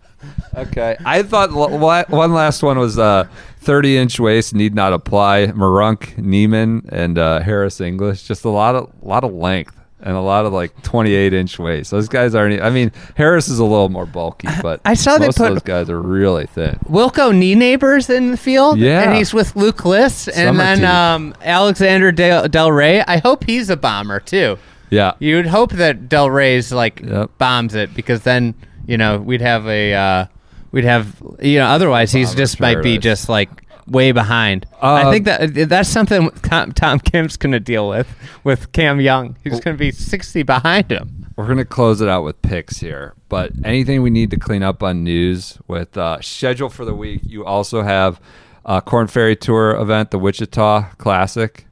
Okay, I thought l- one last one was uh, 30 inch waist need not apply. Meronk, Niemann, and uh, Harris English. Just a lot of lot of length and a lot of like 28 inch waist. Those guys aren't. I mean, Harris is a little more bulky, but I saw they put- those guys are really thin. Wilco Nienaber in the field. Yeah. and he's with Luke List, and Summer then um, Alexander Del, Del Rey. I hope he's a bomber too. Yeah, You would hope that Del Rey's like Yep. bombs it because then you know we'd have a uh, we'd have you know otherwise he's Bomber just might be paradise. just like way behind. Uh, I think that that's something Tom, Tom Kim's gonna deal with with Cam Young. He's gonna be sixty behind him. We're gonna close it out with picks here, but anything we need to clean up on news with uh, schedule for the week. You also have uh, Korn Ferry Tour event, the Wichita Classic,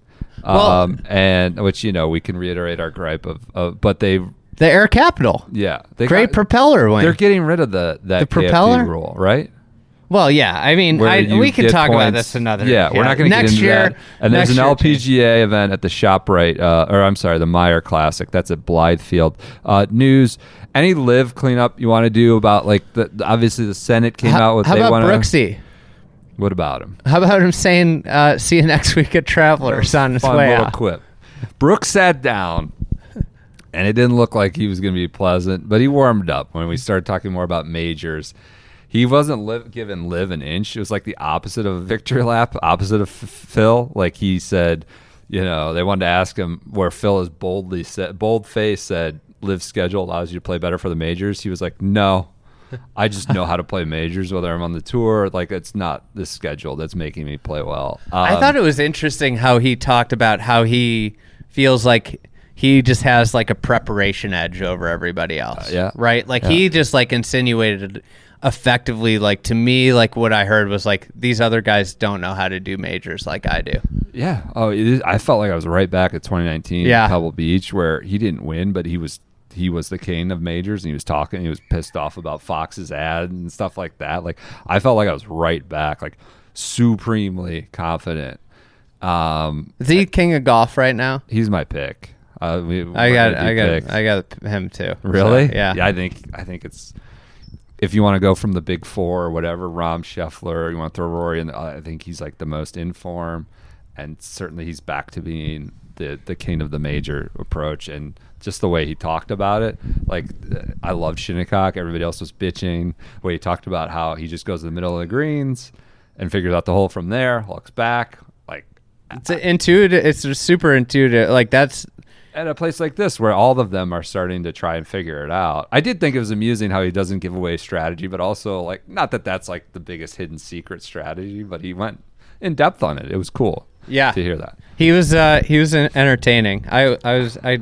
Well- um, and which you know we can reiterate our gripe of, of but they The Air Capital, yeah they great got- propeller win. They're getting rid of the that The KFP propeller? rule, right? well, yeah. I mean, I, we can talk about points. this another. Yeah, we're not going to get next into year. that. And there's an year. LPGA event at the Shoprite, uh, or I'm sorry, the Meijer Classic. That's at Blythefield. Uh, news. Any live cleanup you want to do about like the obviously the Senate came How, out with how they about want Brooksy? What about him? How about him saying, uh, "See you next week at Travelers" on his way little out? quip. Brooks sat down, and it didn't look like he was going to be pleasant, but he warmed up when we started talking more about majors. He wasn't live, given LIV an inch. It was like the opposite of a victory lap, opposite of F- Phil. Like he said, you know, they wanted to ask him where Phil is boldly said, bold face said, LIV schedule allows you to play better for the majors. He was like, no, I just know how to play majors, whether I'm on the tour. Like it's not the schedule that's making me play well. I Um, thought it was interesting how he talked about how he feels like he just has like a preparation edge over everybody else. yeah. Right? Like Yeah. he just like insinuated effectively like to me like what I heard was like these other guys don't know how to do majors like I do. Yeah. Oh, it is, I felt like I was right back at 2019 Yeah. Pebble Beach, where he didn't win, but he was he was the king of majors, and he was talking. He was pissed off about Fox's ad and stuff like that. Like I felt like I was right back, like supremely confident. Um, Is he king of golf right now? he's my pick. Uh, we, I got I got. I got him too. Really? So, yeah. I think I think it's if you want to go from the big four or whatever, Rahm Scheffler, you want to throw Rory in. I think he's like the most in form, and certainly he's back to being the the king of the major approach and just the way he talked about it. Like I loved Shinnecock. Everybody else was bitching. The way he talked about how he just goes to the middle of the greens and figures out the hole from there, looks back. Like It's intuitive. It's super intuitive. Like that's at a place like this where all of them are starting to try and figure it out. I did think it was amusing how he doesn't give away strategy, but also like not that that's like the biggest hidden secret strategy, but he went in depth on it. It was cool. Yeah. to hear that. He was uh he was entertaining. I I was I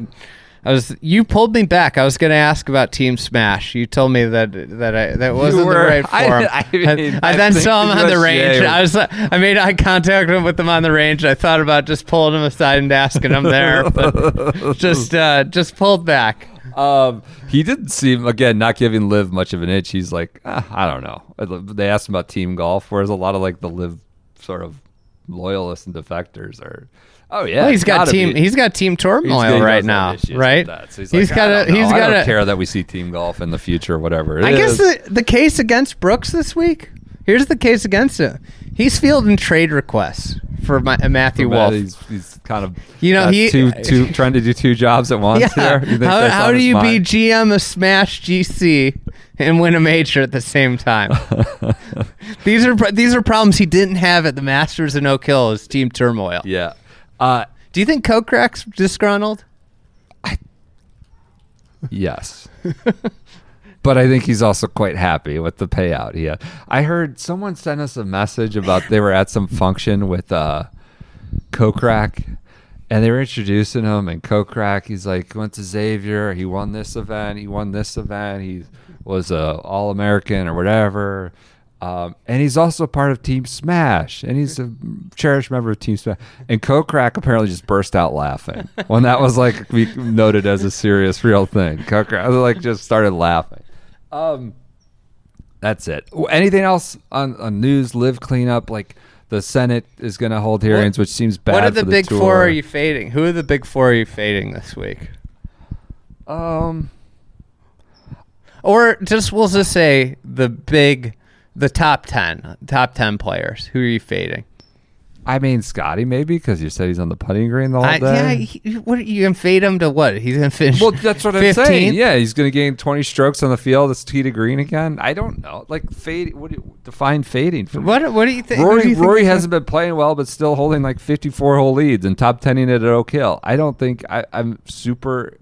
I was you pulled me back. I was going to ask about Team Smash. You told me that that I that wasn't were- the right I- forum. I mean, I I then saw him on the range. was- I was uh, I made eye contact with him on the range. I thought about just pulling him aside and asking him there, but just uh just pulled back. Um, he didn't seem again not giving Liv much of an itch. He's like, "Ah, I don't know. They asked him about team golf, whereas a lot of like the Liv sort of loyalists and defectors are. Oh yeah, Well, he's it's got team. be- He's got team turmoil he does right now, right? that. So he's, he's like, got I a. don't He's know. I got don't a. care that we see team golf in the future, or whatever. it I guess the the case against Brooks this week. Here's the case against him. He's fielding trade requests for my, uh, Matthew Matt, Wolff. He's, he's kind of You know, got he- two, two, trying to do two jobs at once Yeah. here. You think How, how do you mind? be GM of Smash GC and win a major at the same time? these are these are problems he didn't have at the Masters and Oak Hill. His team turmoil. Yeah. Uh, Do you think Kokrak's disgruntled? Yes. but I think he's also quite happy with the payout had. I heard someone sent us a message about they were at some function with uh Kokrak and they were introducing him and Kokrak he's like went to Xavier, he won this event, he won this event, he was a all American or whatever. Um, and he's also part of Team Smash, and he's a cherished member of Team Smash. And Kokrak apparently just burst out laughing when that was like noted as a serious, real thing. Kokrak like just started laughing. Um, that's it. Anything else on, on news? Live cleanup like the Senate is going to hold hearings, which seems bad. what are the for big tour. four are you fading? Who are the big four are you fading this week? Um, Or just we'll just say the big, the top ten, top ten players. Who are you fading? I mean Scotty maybe because you said he's on the putting green the whole I, day. yeah, he, what are you gonna fade him to? What he's gonna finish? Well, that's what I'm saying. Yeah, he's to gain 20 strokes on the field. It's tee to green again. I don't know. Like fade. What do you define fading for? me? What What do you think? Rory you think Rory hasn't been playing well, but still holding like 54 hole leads and top 10ing it at Oak Hill. I don't think I, I'm super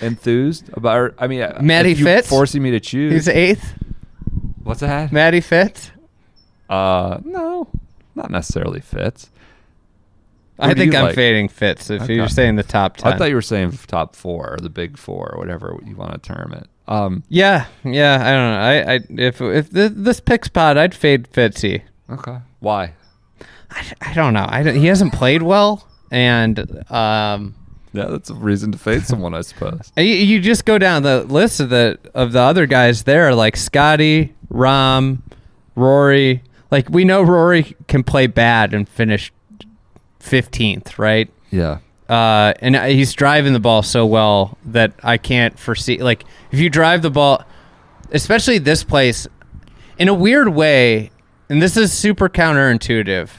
enthused about. I mean, Matty Fitz? forcing me to choose. He's eighth. What's that? Matty Fitz. Uh, no, not necessarily Fitz. Who I think I'm like? fading Fitz. If Okay. you're saying the top ten, I thought you were saying top four or the big four or whatever you want to term it. Um, Yeah, yeah. I don't know. I, I if if th- this picks pot, I'd fade Fitzy. okay. Why? I, I don't know. I don't, he hasn't played well, and um, Yeah, that's a reason to fade someone, I suppose. you, you just go down the list of the of the other guys there, like Scotty, Rahm, Rory. Like we know Rory can play bad and finish fifteenth, right? Yeah. uh, and he's driving the ball so well that I can't foresee. Like, if you drive the ball, especially this place, in a weird way, and this is super counterintuitive,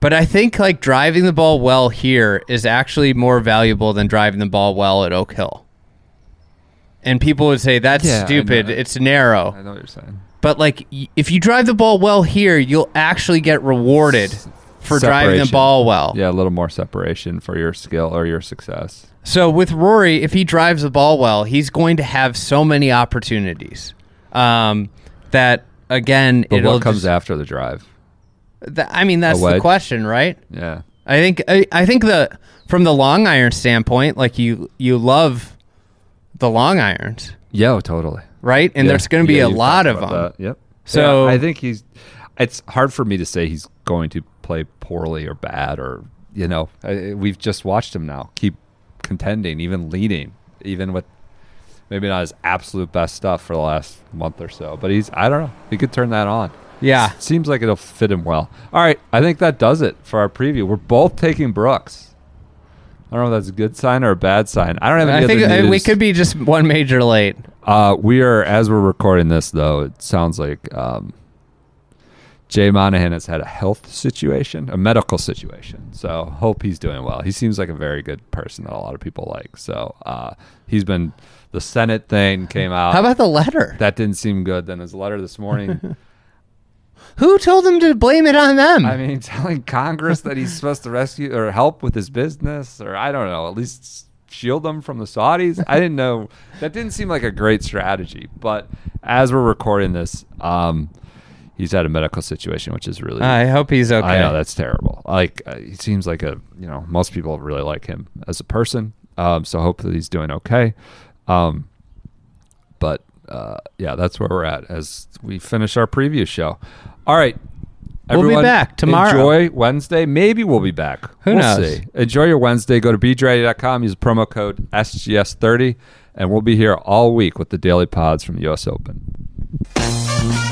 but I think like driving the ball well here is actually more valuable than driving the ball well at Oak Hill. And people would say that's Yeah, I stupid. know. It's narrow. I know what you're saying. But like, y- if you drive the ball well here, you'll actually get rewarded for driving the Separation. ball well. Yeah, a little more separation for your skill or your success. So with Rory, if he drives the ball well, he's going to have so many opportunities. Um, that again, But it'll what comes just- after the drive? th- I mean, that's the wedge? question, right? Yeah. I think I, I think the from the long iron standpoint, like you you love the long irons, Yeah, oh, totally. right? And Yeah. there's going to be Yeah, a lot of them. that. Yep. So- Yeah, I think he's. It's hard for me to say he's going to play poorly or bad or you know I, we've just watched him now keep contending, even leading, even with maybe not his absolute best stuff for the last month or so. But he's I don't know he could turn that on. Yeah. Seems like it'll fit him well. All right, I think that does it for our preview. We're both taking Brooks. I don't know if that's a good sign or a bad sign. I don't have any I think other uh, we could be just one major late. Uh, we are as we're recording this though. It sounds like um, Jay Monahan has had a health situation, a medical situation. So hope he's doing well. He seems like a very good person that a lot of people like. So uh, he's been the Senate thing came out. How about the letter? that didn't seem good. Then his letter this morning. Who told him to blame it on them? I mean, telling Congress that he's supposed to rescue or help with his business, or I don't know, at least shield them from the Saudis. I didn't know. That didn't seem like a great strategy. But as we're recording this, um, he's had a medical situation, which is really. I hope he's okay. I know that's terrible. Like uh, he seems like a you know most people really like him as a person. Um, so hopefully he's doing okay. Um, but uh, yeah, that's where we're at as we finish our preview show. All right. We'll be back tomorrow. Enjoy Wednesday. Maybe we'll be back. Who we'll knows? See. Enjoy your Wednesday. Go to beachready.com. Use promo code SGS30, and we'll be here all week with the daily pods from the U.S. Open.